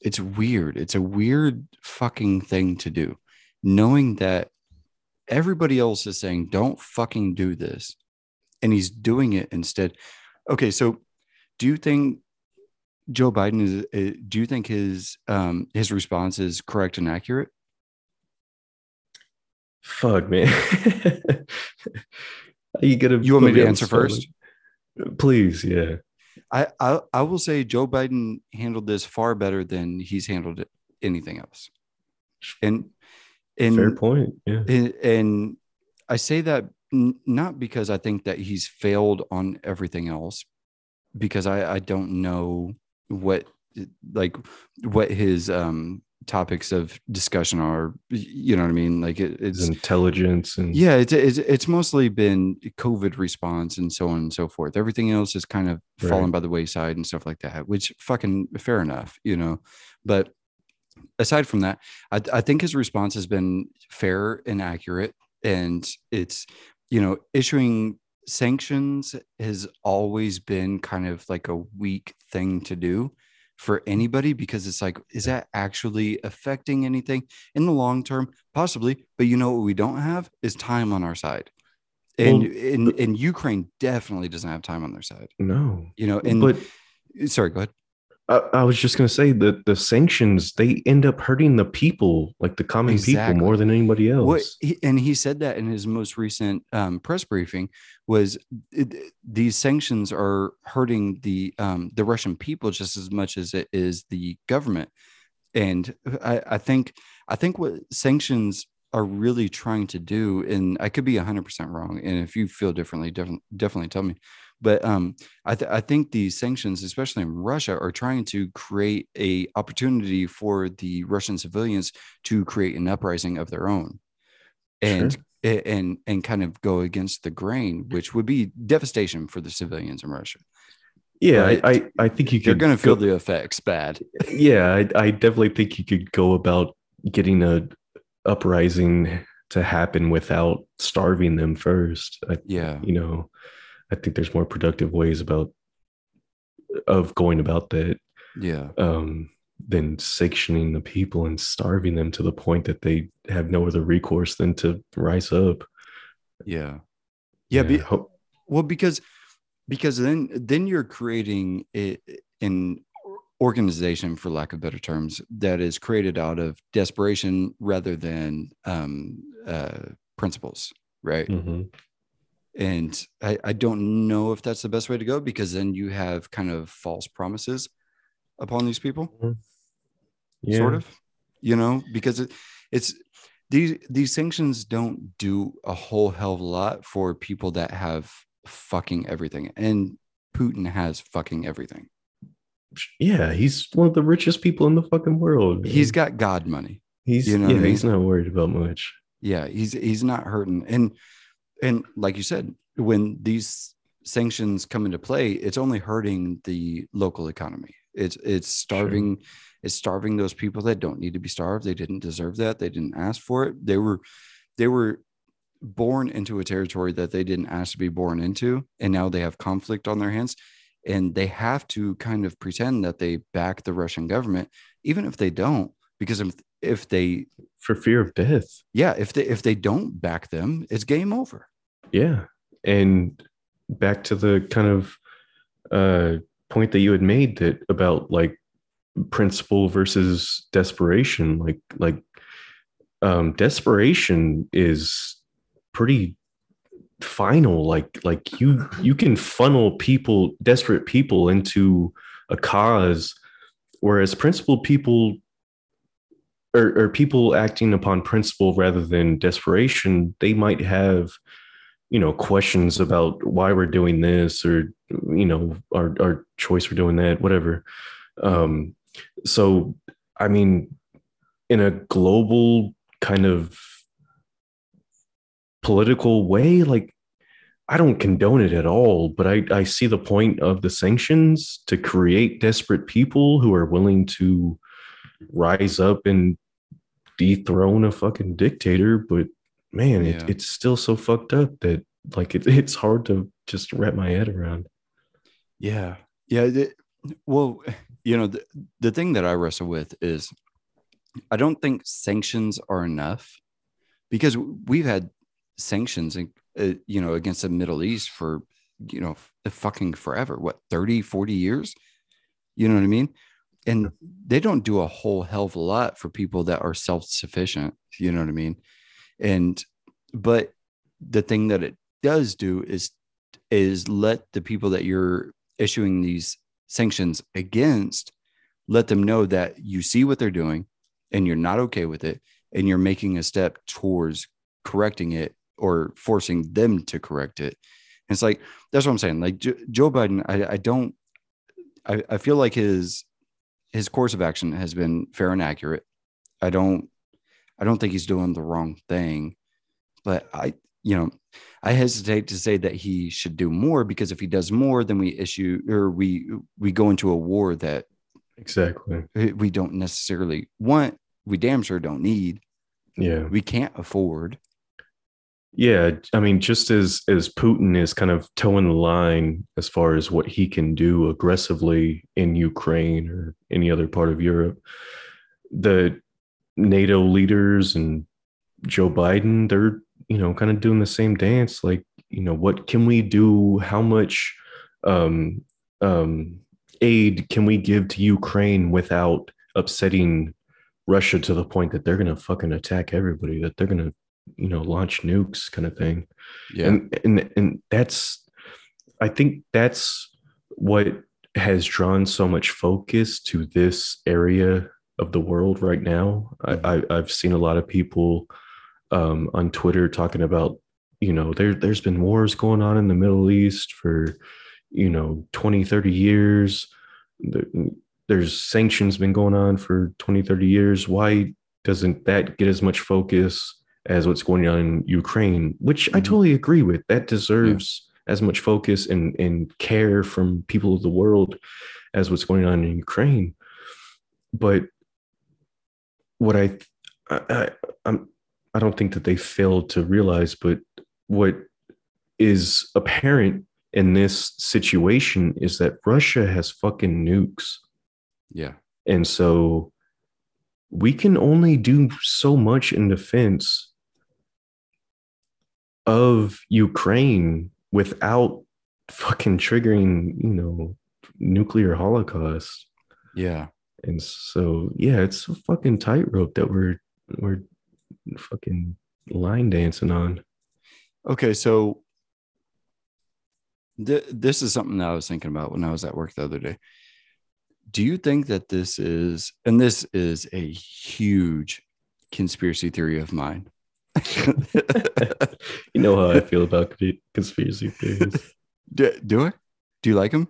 it's weird. It's a weird fucking thing to do. Knowing that everybody else is saying, don't fucking do this. And he's doing it instead. Okay, so do you think Joe Biden is uh, do you think his um his response is correct and accurate? fuck man [laughs] you gotta You want me to answer first? please yeah I, I I will say Joe Biden handled this far better than he's handled it, anything else. And and fair point yeah and, and I say that n- not because I think that he's failed on everything else, because I I don't know what like what his um topics of discussion are. You know what I mean? Like it, it's intelligence and yeah, it's, it's it's mostly been COVID response and so on and so forth. Everything else is kind of Right. fallen by the wayside and stuff like that, which fucking fair enough, you know. But aside from that, I, I think his response has been fair and accurate, and it's you know issuing sanctions has always been kind of like a weak thing to do for anybody because it's like, is that actually affecting anything in the long term? Possibly, but you know what we don't have is time on our side. And Well, in, in Ukraine definitely doesn't have time on their side. No. You know, and but sorry, go ahead. I, I was just gonna say that the sanctions they end up hurting the people, like the common Exactly. people, more than anybody else. What he, and he said that in his most recent um, press briefing was it, these sanctions are hurting the um, the Russian people just as much as it is the government. And I, I think I think what sanctions are really trying to do, and I could be hundred percent wrong, and if you feel differently, definitely definitely tell me. But um, I, th- I think these sanctions, especially in Russia, are trying to create a opportunity for the Russian civilians to create an uprising of their own and Sure. and and kind of go against the grain which would be devastation for the civilians in russia yeah, right. I, I think you you're going to feel go- the effects bad yeah, I, I definitely think you could go about getting a uprising to happen without starving them first. I, yeah you know, I think there's more productive ways about of going about that yeah um, than sanctioning the people and starving them to the point that they have no other recourse than to rise up. yeah yeah, be, ho- well because because then then you're creating a, an organization for lack of better terms that is created out of desperation rather than um uh principles right Mhm. And I, I don't know if that's the best way to go because then you have kind of false promises upon these people, mm-hmm. yeah. sort of, you know, because it, it's these these sanctions don't do a whole hell of a lot for people that have fucking everything. And Putin has fucking everything. Yeah, he's one of the richest people in the fucking world. He's got God money. he's you know yeah, I he's not worried about much. Yeah, he's he's not hurting. And and like you said, when these sanctions come into play, it's only hurting the local economy. It's it's starving, it's starving those people that don't need to be starved. They didn't deserve that. They didn't ask for it. They were they were born into a territory that they didn't ask to be born into, and now they have conflict on their hands. And they have to kind of pretend that they back the Russian government, even if they don't, because if, if they For fear of death. yeah if they if they don't back them it's game over Yeah. And back to the kind of uh point that you had made that about like principle versus desperation, like like um desperation is pretty final like like you you can funnel people desperate people into a cause whereas principled people or, or people acting upon principle rather than desperation they might have you know questions about why we're doing this or you know our, our choice for doing that whatever. Um so i mean in a global kind of political way like i don't condone it at all but i i see the point of the sanctions to create desperate people who are willing to rise up and dethrone a fucking dictator but man it, it's still so fucked up that like it, [laughs] it's hard to just wrap my head around. Yeah. Yeah the- well [laughs] you know the, the thing that i wrestle with is i don't think sanctions are enough because we've had sanctions uh, you know against the middle east for you know f- fucking forever. What 30 40 years? You know what i mean? And they don't do a whole hell of a lot for people that are self-sufficient. You know what i mean and but the thing that it does do is is let the people that you're issuing these sanctions against let them know that you see what they're doing and you're not okay with it and you're making a step towards correcting it or forcing them to correct it. And it's like that's what i'm saying. Like Jo- joe biden i, I don't I, I feel like his his course of action has been fair and accurate. I don't i don't think he's doing the wrong thing but i you know i hesitate to say that he should do more because if he does more then we issue or we we go into a war that exactly. we don't necessarily want we damn sure don't need. Yeah. We can't afford. Yeah, I mean, just as as Putin is kind of toeing the line as far as what he can do aggressively in Ukraine or any other part of Europe, the NATO leaders and Joe Biden, they're you know kind of doing the same dance. Like, you know, what can we do? How much um, um, aid can we give to Ukraine without upsetting Russia to the point that they're going to fucking attack everybody? That they're going to you know launch nukes kind of thing Yeah. and and and that's i think that's what has drawn so much focus to this area of the world right now I, I i've seen a lot of people um on twitter talking about you know there there's been wars going on in the middle east for you know 20 30 years there, there's sanctions been going on for 20 30 years why doesn't that get as much focus as what's going on in Ukraine, which I Mhm. totally agree with. That deserves as much focus and, and care from people of the world as what's going on in Ukraine. But what I, I, I I'm I don't think that they failed to realize, but what is apparent in this situation is that Russia has fucking nukes. Yeah. And so we can only do so much in defense of Ukraine without fucking triggering, you know, nuclear holocaust. Yeah. And so yeah, it's a fucking tightrope that we're we're fucking line dancing on. Okay. So th- this is something that I was thinking about when I was at work the other day. Do you think that this is, and this is a huge conspiracy theory of mine? [laughs] You know how I feel about conspiracy theories. [laughs] do, do I? Do you like them?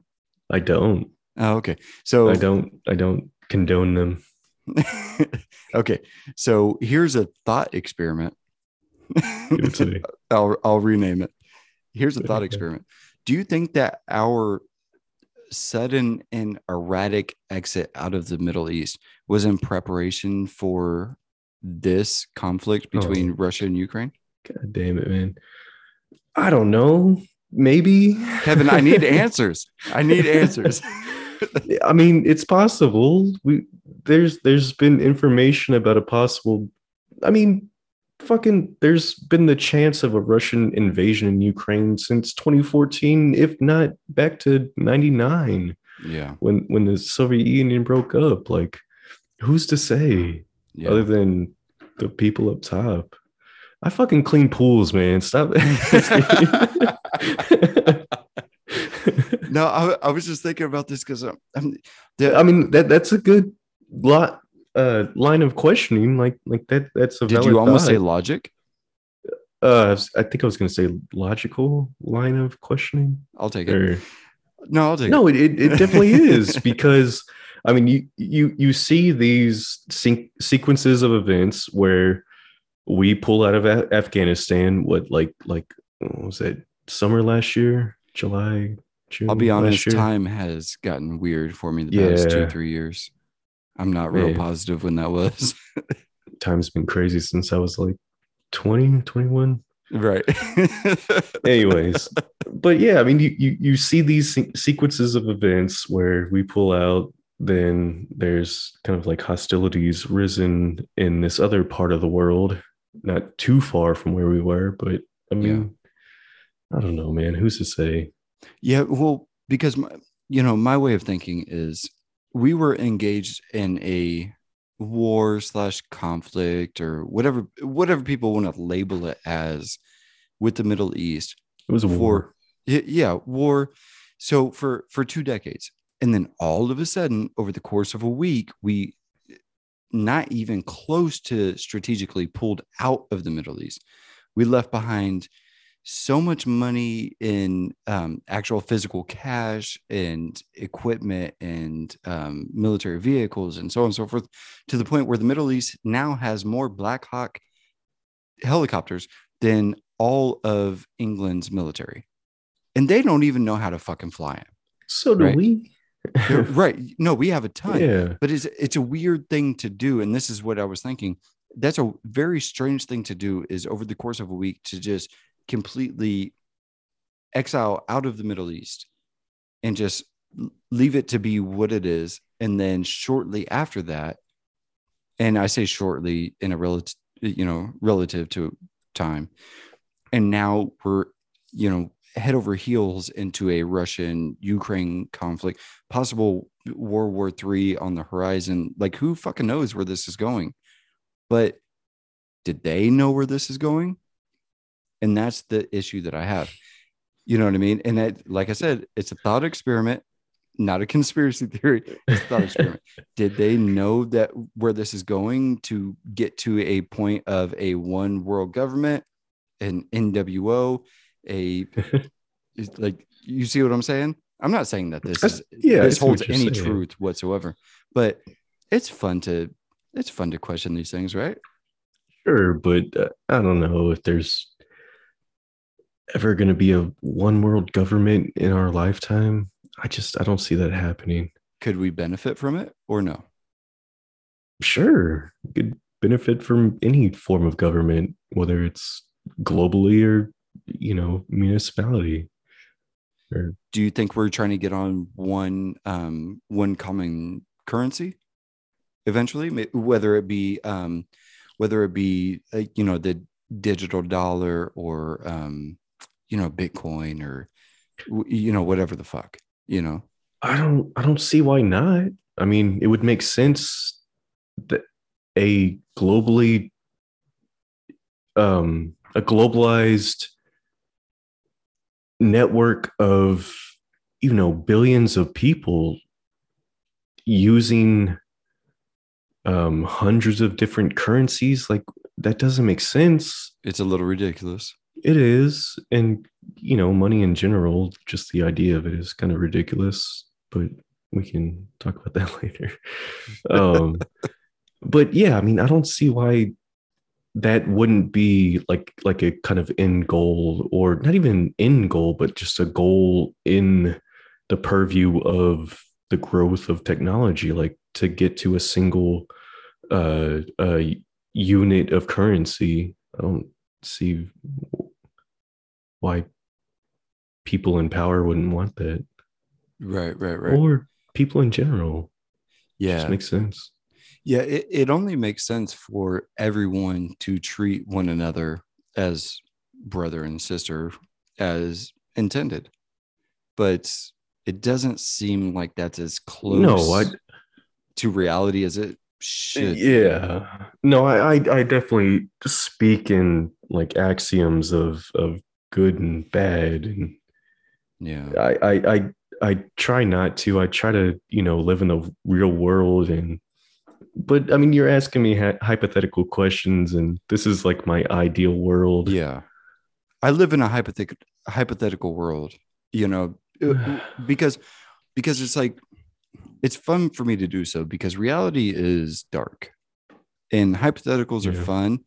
I don't. Oh, okay. So I don't I don't condone them. [laughs] okay. So here's a thought experiment. Give it to me. [laughs] I'll I'll rename it. Here's a thought experiment. Do you think that our sudden and erratic exit out of the Middle East was in preparation for this conflict oh. between Oh. Russia and Ukraine? God damn it, man. I don't know. Maybe. Kevin, I need [laughs] answers. I need answers. I mean, it's possible. We there's there's been information about a possible. I mean, fucking. There's been the chance of a Russian invasion in Ukraine since 2014, if not back to '99 yeah. when when the Soviet Union broke up. Like, who's to say Yeah. other than the people up top? I fucking clean pools, man. Stop. [laughs] [laughs] no, I, I was just thinking about this because I'm, I'm I mean that that's a good lot uh line of questioning. Like like that that's a did you almost say logic? uh I think I was gonna say logical line of questioning. I'll take it. Or No, I'll take no, it. No, it, it definitely [laughs] is because I mean you you you see these sequences of events where we pull out of Afghanistan what like like what was that summer last year July June I'll be honest, time has gotten weird for me the past two, three years. I'm not real Yeah. positive when that was. [laughs] time's been crazy since I was like 20 21 right. [laughs] anyways but yeah i mean you you, you see these sequences of events where we pull out then there's kind of like hostilities risen in this other part of the world not too far from where we were but i mean i don't know man who's to say Yeah, well, because my, you know, my way of thinking is we were engaged in a war slash conflict or whatever whatever people want to label it as with the Middle East it was a war for y- yeah war. So for for two decades, and then all of a sudden, over the course of a week, we not even close to strategically pulled out of the Middle East. We left behind so much money in um, actual physical cash and equipment and um, military vehicles and so on and so forth to the point where the Middle East now has more Black Hawk helicopters than all of England's military. And they don't even know how to fucking fly them. so do right. we [laughs] right. No, we have a ton yeah but it's it's a weird thing to do and this is what i was thinking that's a very strange thing to do is over the course of a week to just completely exile out of the Middle East and just leave it to be what it is. And then shortly after that, and I say shortly in a relative, you know, relative to time. And now we're, you know, head over heels into a Russian Ukraine conflict, possible World War Three on the horizon. Like, who fucking knows where this is going? But did they know where this is going? And that's the issue that I have. You know what I mean? And that, like I said, it's a thought experiment, not a conspiracy [laughs] theory. It's a thought experiment. Did they know that where this is going to get to a point of a one world government, an NWO, a [laughs] like you see what I'm saying? I'm not saying that this is yeah, this holds any saying. truth whatsoever, but it's fun to it's fun to question these things, right? Sure, but uh, I don't know if there's ever going to be a one world government in our lifetime. I just I don't see that happening. Could we benefit from it or no? Sure, you could benefit from any form of government, whether it's globally or you know municipality. Or Do you think we're trying to get on one um one common currency eventually, whether it be um whether it be uh, you know the digital dollar or um you know Bitcoin or you know whatever the fuck, you know? I don't I don't see why not. I mean, it would make sense that a globally um a globalized network of you know billions of people using um hundreds of different currencies like that doesn't make sense It's a little ridiculous. It is and you know money in general just the idea of it is kind of ridiculous but we can talk about [laughs] that later. Um but yeah i mean i don't see why that wouldn't be like like a kind of end goal or not even end goal but just a goal in the purview of the growth of technology like to get to a single uh, uh unit of currency. I don't see why people in power wouldn't want that Right, right, right. or people in general yeah. just makes sense Yeah, it, it only makes sense for everyone to treat one another as brother and sister as intended. But it doesn't seem like that's as close no i to reality as it should. yeah no I, I i definitely speak in like axioms of of good and bad and Yeah. I, I I I try not to. I try to, you know, live in the real world and but I mean, you're asking me hy- hypothetical questions and this is like my ideal world. Yeah. I live in a hypothetical hypothetical world, you know, uh, [sighs] because because it's like it's fun for me to do so because reality is dark and hypotheticals are Yeah. fun.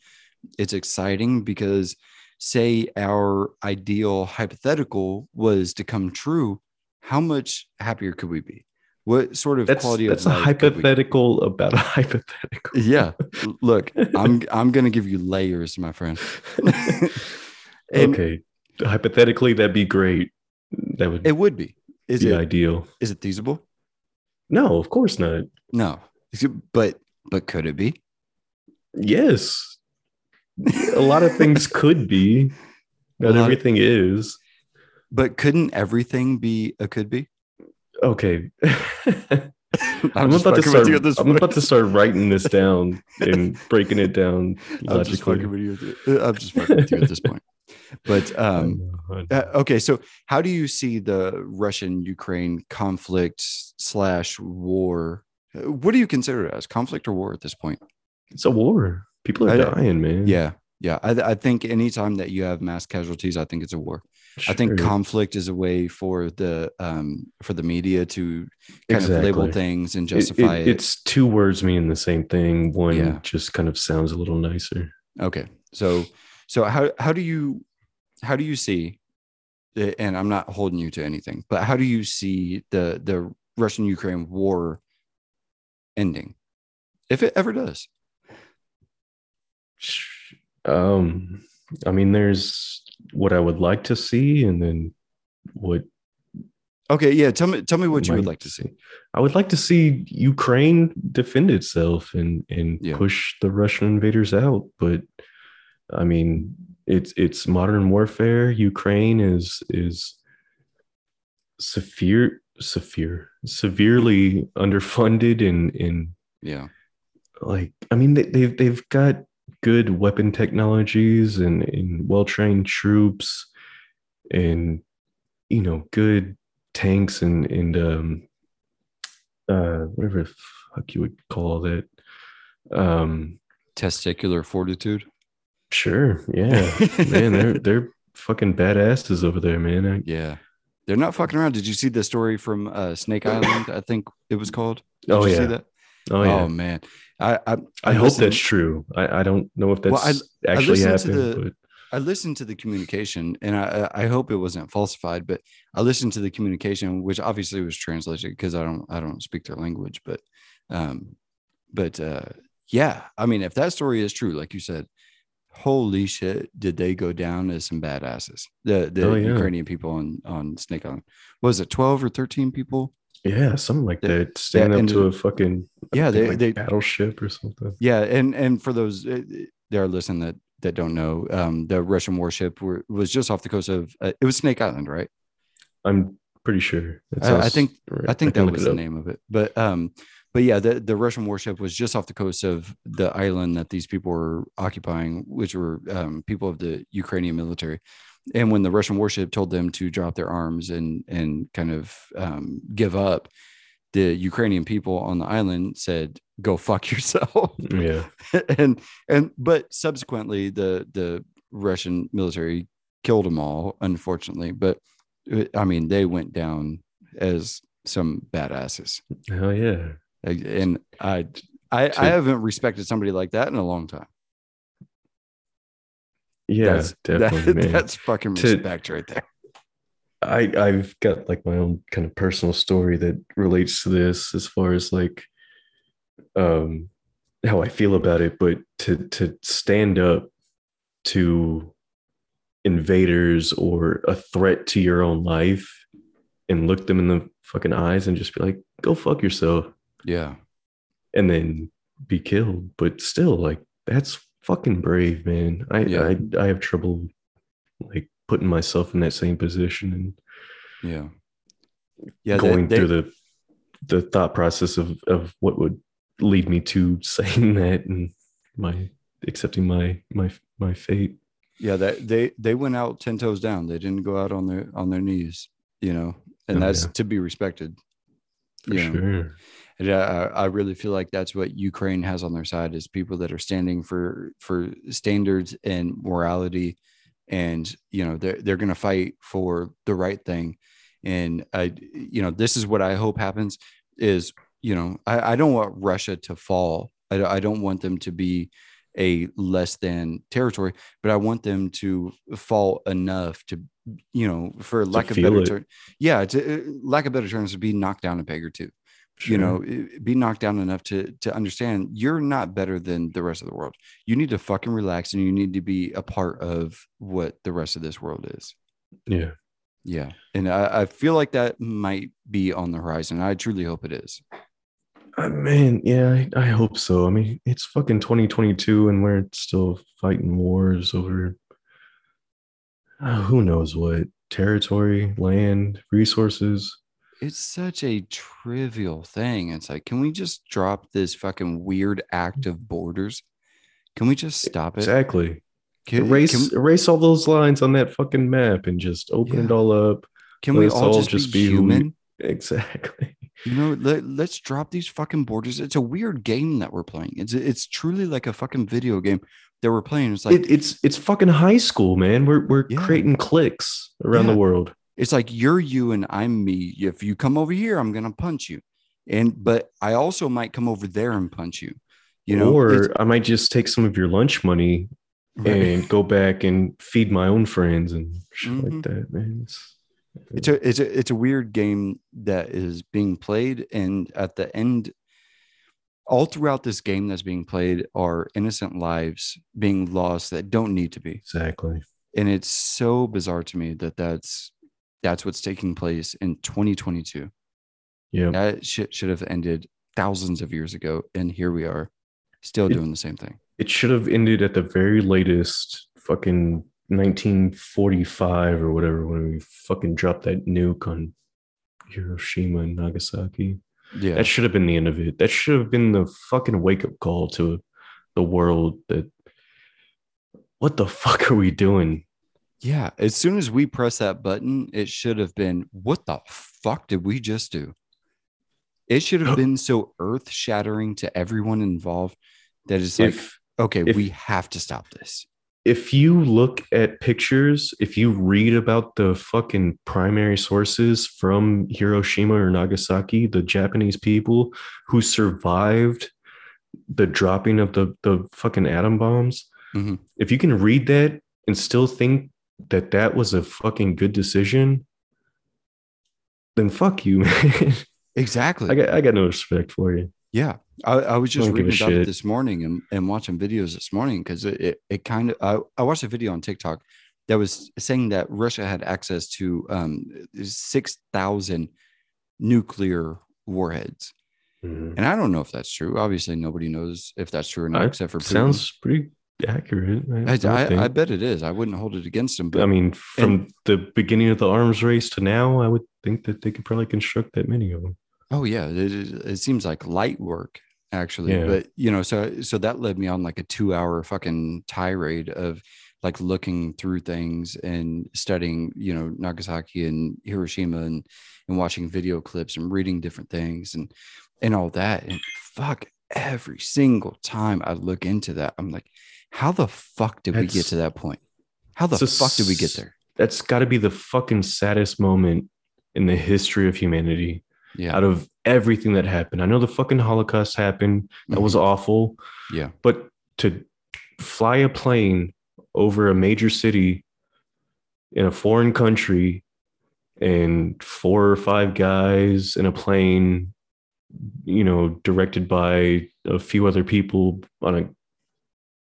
It's exciting because say our ideal hypothetical was to come true, how much happier could we be? What sort of That's quality that's of a life could we- hypothetical about a [laughs] hypothetical. Yeah. Look, I'm [laughs] I'm gonna give you layers, my friend. [laughs] And okay. Hypothetically, that'd be great. That would It would be. Is be it ideal. is it feasible? No, of course not. No. But but could it be? Yes. A lot of things [laughs] could be. Not lot of- everything is. But couldn't everything be a could be? Okay. [laughs] I'm, I'm, about to start. I'm about to start writing this down and [laughs] breaking it down I'm just fucking with you. at I'm just fucking with you at this point. But I um, know, I know. uh, okay, so how do you see the Russian-Ukraine conflict slash war? Uh, What do you consider it as conflict or war at this point? it's a war. People are I- dying, man. Yeah, yeah. I, I think anytime that you have mass casualties, I think it's a war. I think conflict is a way for the um for the media to kind of label things and justify it- it. It's two words mean the same thing. One Yeah. just kind of sounds a little nicer. Okay, so so how how do you how do you see? And I'm not holding you to anything, but how do you see the the Russian Ukraine war ending, if it ever does? Um, I mean, there's what I would like to see, and then what Okay, yeah. Tell me, tell me what you would like to see. I would like to see Ukraine defend itself and and Yeah. push the Russian invaders out. But I mean, it's it's modern warfare. Ukraine is is severe severe severely underfunded and and Yeah, like I mean they, they've they've got good weapon technologies and, and well trained troops and you know good tanks and and um uh whatever the fuck you would call that um testicular fortitude. sure yeah man they're [laughs] they're fucking badasses over there man I, Yeah, they're not fucking around. Did you see the story from uh, Snake Island? I think it was called. Did Oh, you yeah. That? oh yeah Oh man, I I, I, hope listened- that's true I, I don't know if that's Well, I- I actually listened to happened the- but I listened to the communication, and I I I hope it wasn't falsified, but I listened to the communication, which obviously was translated because I don't I don't speak their language, but um, but uh, yeah, I mean, if that story is true, like you said, holy shit, did they go down as some badasses? The the Oh, yeah. Ukrainian people on on Snake Island was it twelve or thirteen people? Yeah something like Yeah, that stand up to a fucking Yeah, they like they battleship or something Yeah, and and for those uh, that are listening that that don't know, um, the Russian warship were, was just off the coast of uh, it was Snake Island, right? I'm pretty sure. I- I think- right. I think can that was the up. name of it. But um, but yeah, the the Russian warship was just off the coast of the island that these people were occupying, which were um, people of the Ukrainian military. And when the Russian warship told them to drop their arms and and kind of um, give up, the Ukrainian people on the island said, "Go fuck [laughs] yourself." Yeah. [laughs] and and but subsequently the the Russian military killed them all, unfortunately. But uh, I mean, they went down as some badasses, Hell yeah. And I I, I haven't respected somebody like that in a long time. Yeah, that's, [laughs] definitely, that- that's fucking To- respect right there. I I've got like my own kind of personal story that relates to this as far as like um how I feel about it, but to to stand up to invaders or a threat to your own life and look them in the fucking eyes and just be like, go fuck yourself. Yeah, and then be killed. But still, like that's fucking brave, man. I Yeah. I, I have trouble like putting myself in that same position and yeah, yeah. going they- through the the thought process of of what would lead me to [laughs] saying that and my accepting my my my fate. yeah that they they went out 10 toes down they didn't go out on their on their knees you know and Oh, that's yeah. to be respected For know? sure. And I, I really feel like that's what Ukraine has on their side is people that are standing for for standards and morality, and you know they're they're going to fight for the right thing. And I, you know, this is what I hope happens is you know I, I don't want Russia to fall. I, I don't want them to be a less than territory, but I want them to fall enough to you know for lack of better term, yeah, to uh, lack of better terms to be knocked down a peg or two you know be knocked down enough to to understand you're not better than the rest of the world you need to fucking relax and you need to be a part of what the rest of this world is Yeah. yeah and i, I feel like that might be on the horizon i truly hope it is Uh, man, yeah, I, I hope so. I mean, it's fucking 2022 and we're still fighting wars over uh, who knows what territory, land, resources. It's such a trivial thing it's like can we just drop this fucking weird act of borders can we just stop it Exactly. can, erase can, erase all those lines on that fucking map and just open it all up. can we all all just, just be we- human [laughs] Exactly. You know, let, let's drop these fucking borders. It's a weird game that we're playing. It's it's truly like a fucking video game that we're playing. It's like it, it's it's fucking high school, man. We're we're Yeah. creating cliques around Yeah. the world. It's like you're you and I'm me. If you come over here, I'm gonna punch you. And but I also might come over there and punch you. You know, or I might just take some of your lunch money right. and go back and feed my own friends and shit Mhm. like that, man. It's, it's a it's a it's a weird game that is being played and at the end all throughout this game that's being played are innocent lives being lost that don't need to be Exactly. and it's so bizarre to me that that's that's what's taking place in 2022 Yeah. that shit should have ended thousands of years ago and here we are still It- doing the same thing It should have ended at the very latest fucking 1945 or whatever when we fucking dropped that nuke on Hiroshima and Nagasaki. yeah That should have been the end of it. That should have been the fucking wake up call to the world that what the fuck are we doing? Yeah as soon as we press that button it should have been what the fuck did we just do? It should have been so earth shattering to everyone involved that it's like If okay if- we have to stop this. if you look at pictures, if you read about the fucking primary sources from Hiroshima or Nagasaki, the Japanese people who survived the dropping of the, the fucking atom bombs, Mhm. if you can read that and still think that that was a fucking good decision, then fuck you, [laughs] man. exactly I got, I got no respect for you. Yeah, I, I was just Don't give a reading about it this morning and, and watching videos this morning because it, it, it kind of I, I watched a video on TikTok that was saying that Russia had access to um, six thousand nuclear warheads, and I don't know if that's true. Obviously, nobody knows if that's true or not, I- except for Putin. Sounds pretty accurate. I, would I, I bet it is. I wouldn't hold it against him. But I mean, from the beginning of the arms race to now, I would think that they could probably construct that many of them. Oh yeah, it, it it seems like light work actually, Yeah. but you know, so so that led me on like a two hour fucking tirade of like looking through things and studying, you know, Nagasaki and Hiroshima and and watching video clips and reading different things and and all that. And fuck, every single time I look into that, I'm like, how the fuck did we get to that point? How the fuck did we get there? That's got to be the fucking saddest moment in the history of humanity Yeah, out of everything that happened. I know the fucking Holocaust happened. That was awful. Mm-hmm. Yeah. But to fly a plane over a major city in a foreign country and four or five guys in a plane, you know, directed by a few other people on a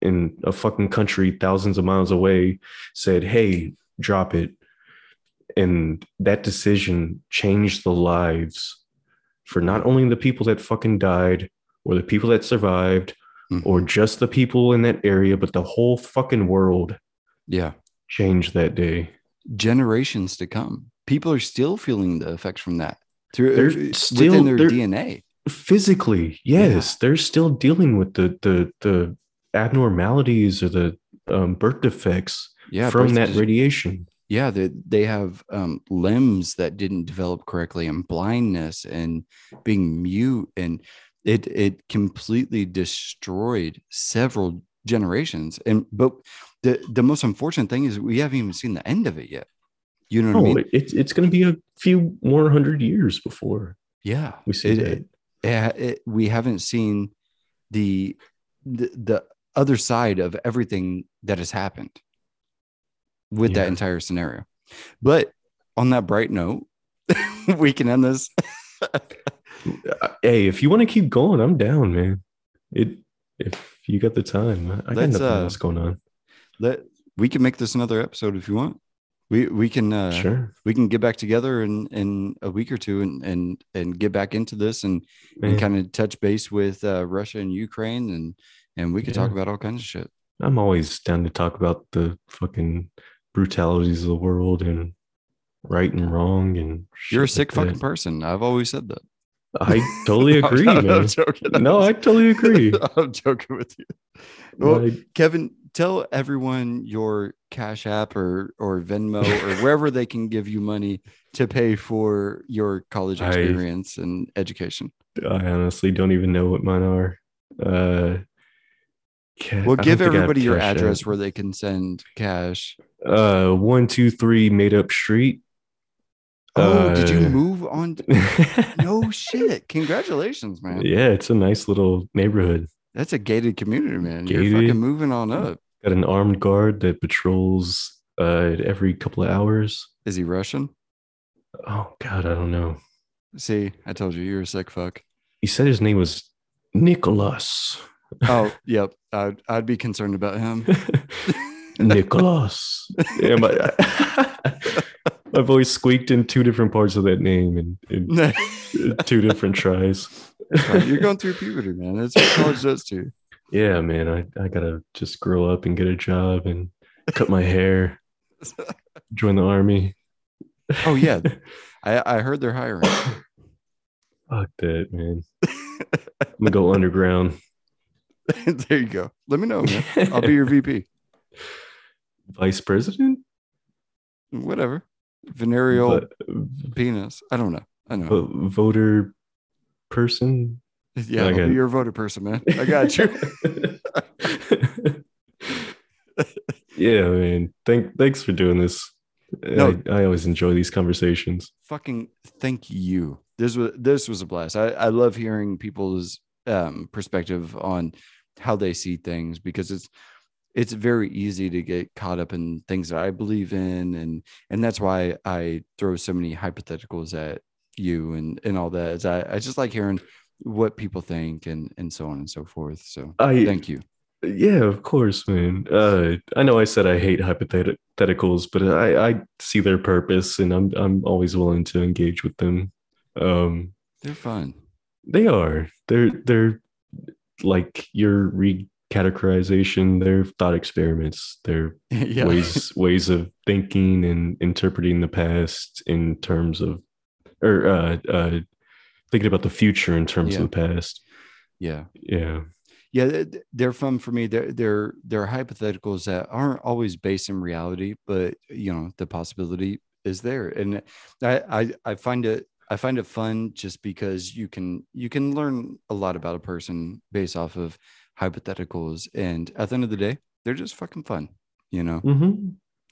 in a fucking country thousands of miles away said, Hey, drop it. And that decision changed the lives for not only the people that fucking died or the people that survived Mhm. or just the people in that area, but the whole fucking world yeah. changed that day. generations to come. People are still feeling the effects from that through They're uh, still- within their they're- DNA. Physically, yes, they're still dealing with the the the abnormalities or the um, birth defects Yeah, from that radiation. Yeah, they they have um, limbs that didn't develop correctly, and blindness, and being mute, and it it completely destroyed several generations. And but the the most unfortunate thing is we haven't even seen the end of it yet. You know what I Oh, mean? it's it's going to be a few more hundred years before Yeah, we see it- it- it- we haven't seen the, the the other side of everything that has happened with that entire scenario. But on that bright note, [laughs] we can end this. [laughs] Hey, if you want to keep going, I'm down, man. It if you got the time, I got nothing uh, else going on. Let we can make this another episode if you want. We we can uh, sure, we can get back together in in a week or two and and and get back into this and and kind of touch base with uh, Russia and Ukraine and and we could talk about all kinds of shit. I'm always down to talk about the fucking brutalities of the world and right and wrong and You're a sick like fucking person. I've always said that. I totally [laughs] agree, no, man. No, I totally [laughs] agree. I'm joking with you. Well, Like, Kevin, tell everyone your Cash App or or Venmo or [laughs] wherever they can give you money to pay for your college I- experience and education. I honestly don't even know what mine are. Uh, ca- Well, give think I have everybody your Cash address where they can send cash. Uh, one two three made up street. Oh, did you Uh, move on? [laughs] No shit. Congratulations, man. yeah, it's a nice little neighborhood. That's a gated community, man. You're fucking moving on up. Got an armed guard that patrols uh every couple of hours. Is he Russian? Oh God, I don't know. See, I told you you're a sick fuck. He said his name was Nicholas. Oh, [laughs] yep. I'd, I'd be concerned about him. [laughs] Nicholas. Yeah, my, [laughs] my voice squeaked in two different parts of that name in, in two different tries. You're going through puberty, man. That's what college does too. Yeah, man. I, I gotta just grow up and get a job and cut my hair, join the army. Oh yeah, I I heard they're hiring. Fuck that, man. I'm gonna go underground. [laughs] there you go. Let me know, man. I'll be your VP. [laughs] Vice president? Whatever. Venereal But- penis. I don't know. I know. vo- voter person? [laughs] yeah, I'll okay. be your voter person, man. I got you. yeah, man. Thank thanks for doing this. No. I, I always enjoy these conversations. Fucking thank you. This was this was a blast. I, I love hearing people's um perspective on how they see things because it's it's very easy to get caught up in things that I believe in and and that's why I throw so many hypotheticals at you and and all that. Is I, I just like hearing what people think and and so on and so forth. So I thank you. Yeah, of course, man. Uh, I know I said I hate hypotheticals, but I, I see their purpose, and I'm I'm always willing to engage with them. Um, They're fun. they are. They're they're like your recategorization. They're thought experiments. They're [laughs] yeah. ways ways of thinking and interpreting the past in terms of, or uh, uh, thinking about the future in terms Yeah. of the past. yeah. Yeah. yeah they're fun for me they're they're they're hypotheticals that aren't always based in reality but you know the possibility is there and i i, I find it i find it fun just because you can you can learn a lot about a person based off of hypotheticals and at the end of the day they're just fucking fun you know Mm-hmm.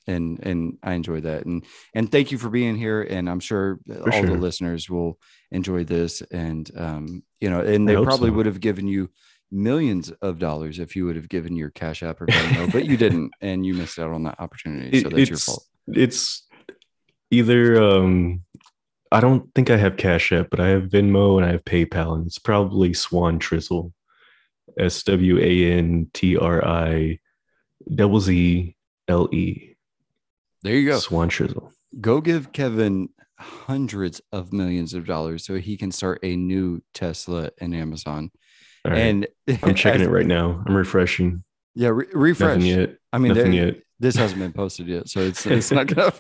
and and I enjoy that. And and thank you for being here. And I'm sure all sure. the listeners will enjoy this. And um, you know, and they probably so. would have given you millions of dollars if you would have given your cash app or Venmo, but you didn't, and you missed out on that opportunity. So that's your fault. It's either um I don't think I have Cash App, but I have Venmo and I have PayPal, and it's probably Swan Trizzle. S W A N T R I double Z L E. There you go. Swan Trizzle. Go give Kevin hundreds of millions of dollars so he can start a new Tesla and Amazon. Right. And I'm checking [laughs] it right now. I'm refreshing. Yeah, re- refresh. Nothing yet. I mean, Nothing yet. This hasn't been posted yet, so it's it's not [laughs] gonna.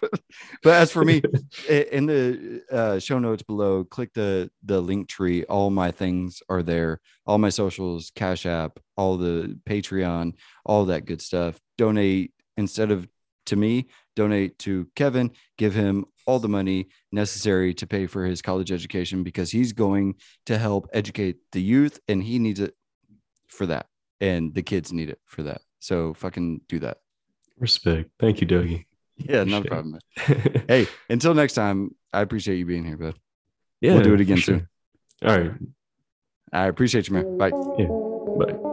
but as for me, in the uh, show notes below, click the the link tree. All my things are there. All my socials, Cash App, all the Patreon, all that good stuff. Donate instead of to me. Donate to Kevin. Give him all the money necessary to pay for his college education because he's going to help educate the youth, and he needs it for that, and the kids need it for that. So fucking do that. Respect. Thank you, Dougie. Yeah, no problem. man. Hey, until next time, I appreciate you being here, bud. yeah, we'll do it again for soon. All right. I appreciate you, man. Bye. Yeah. Bye.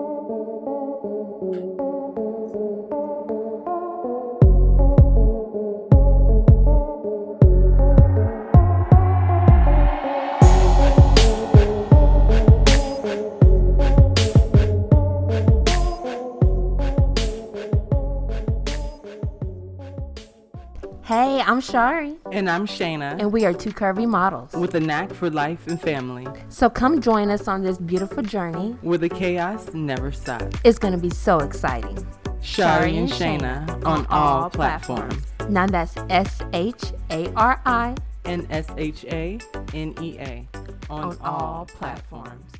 I'm Shari, And I'm Shanea and we are two curvy models. with a knack for life and family, So come join us on this beautiful journey. where the chaos never stops. It's going to be so exciting. Shari and Shanea on all platforms. Now that's S H A R I And S H A N E A on on all platforms.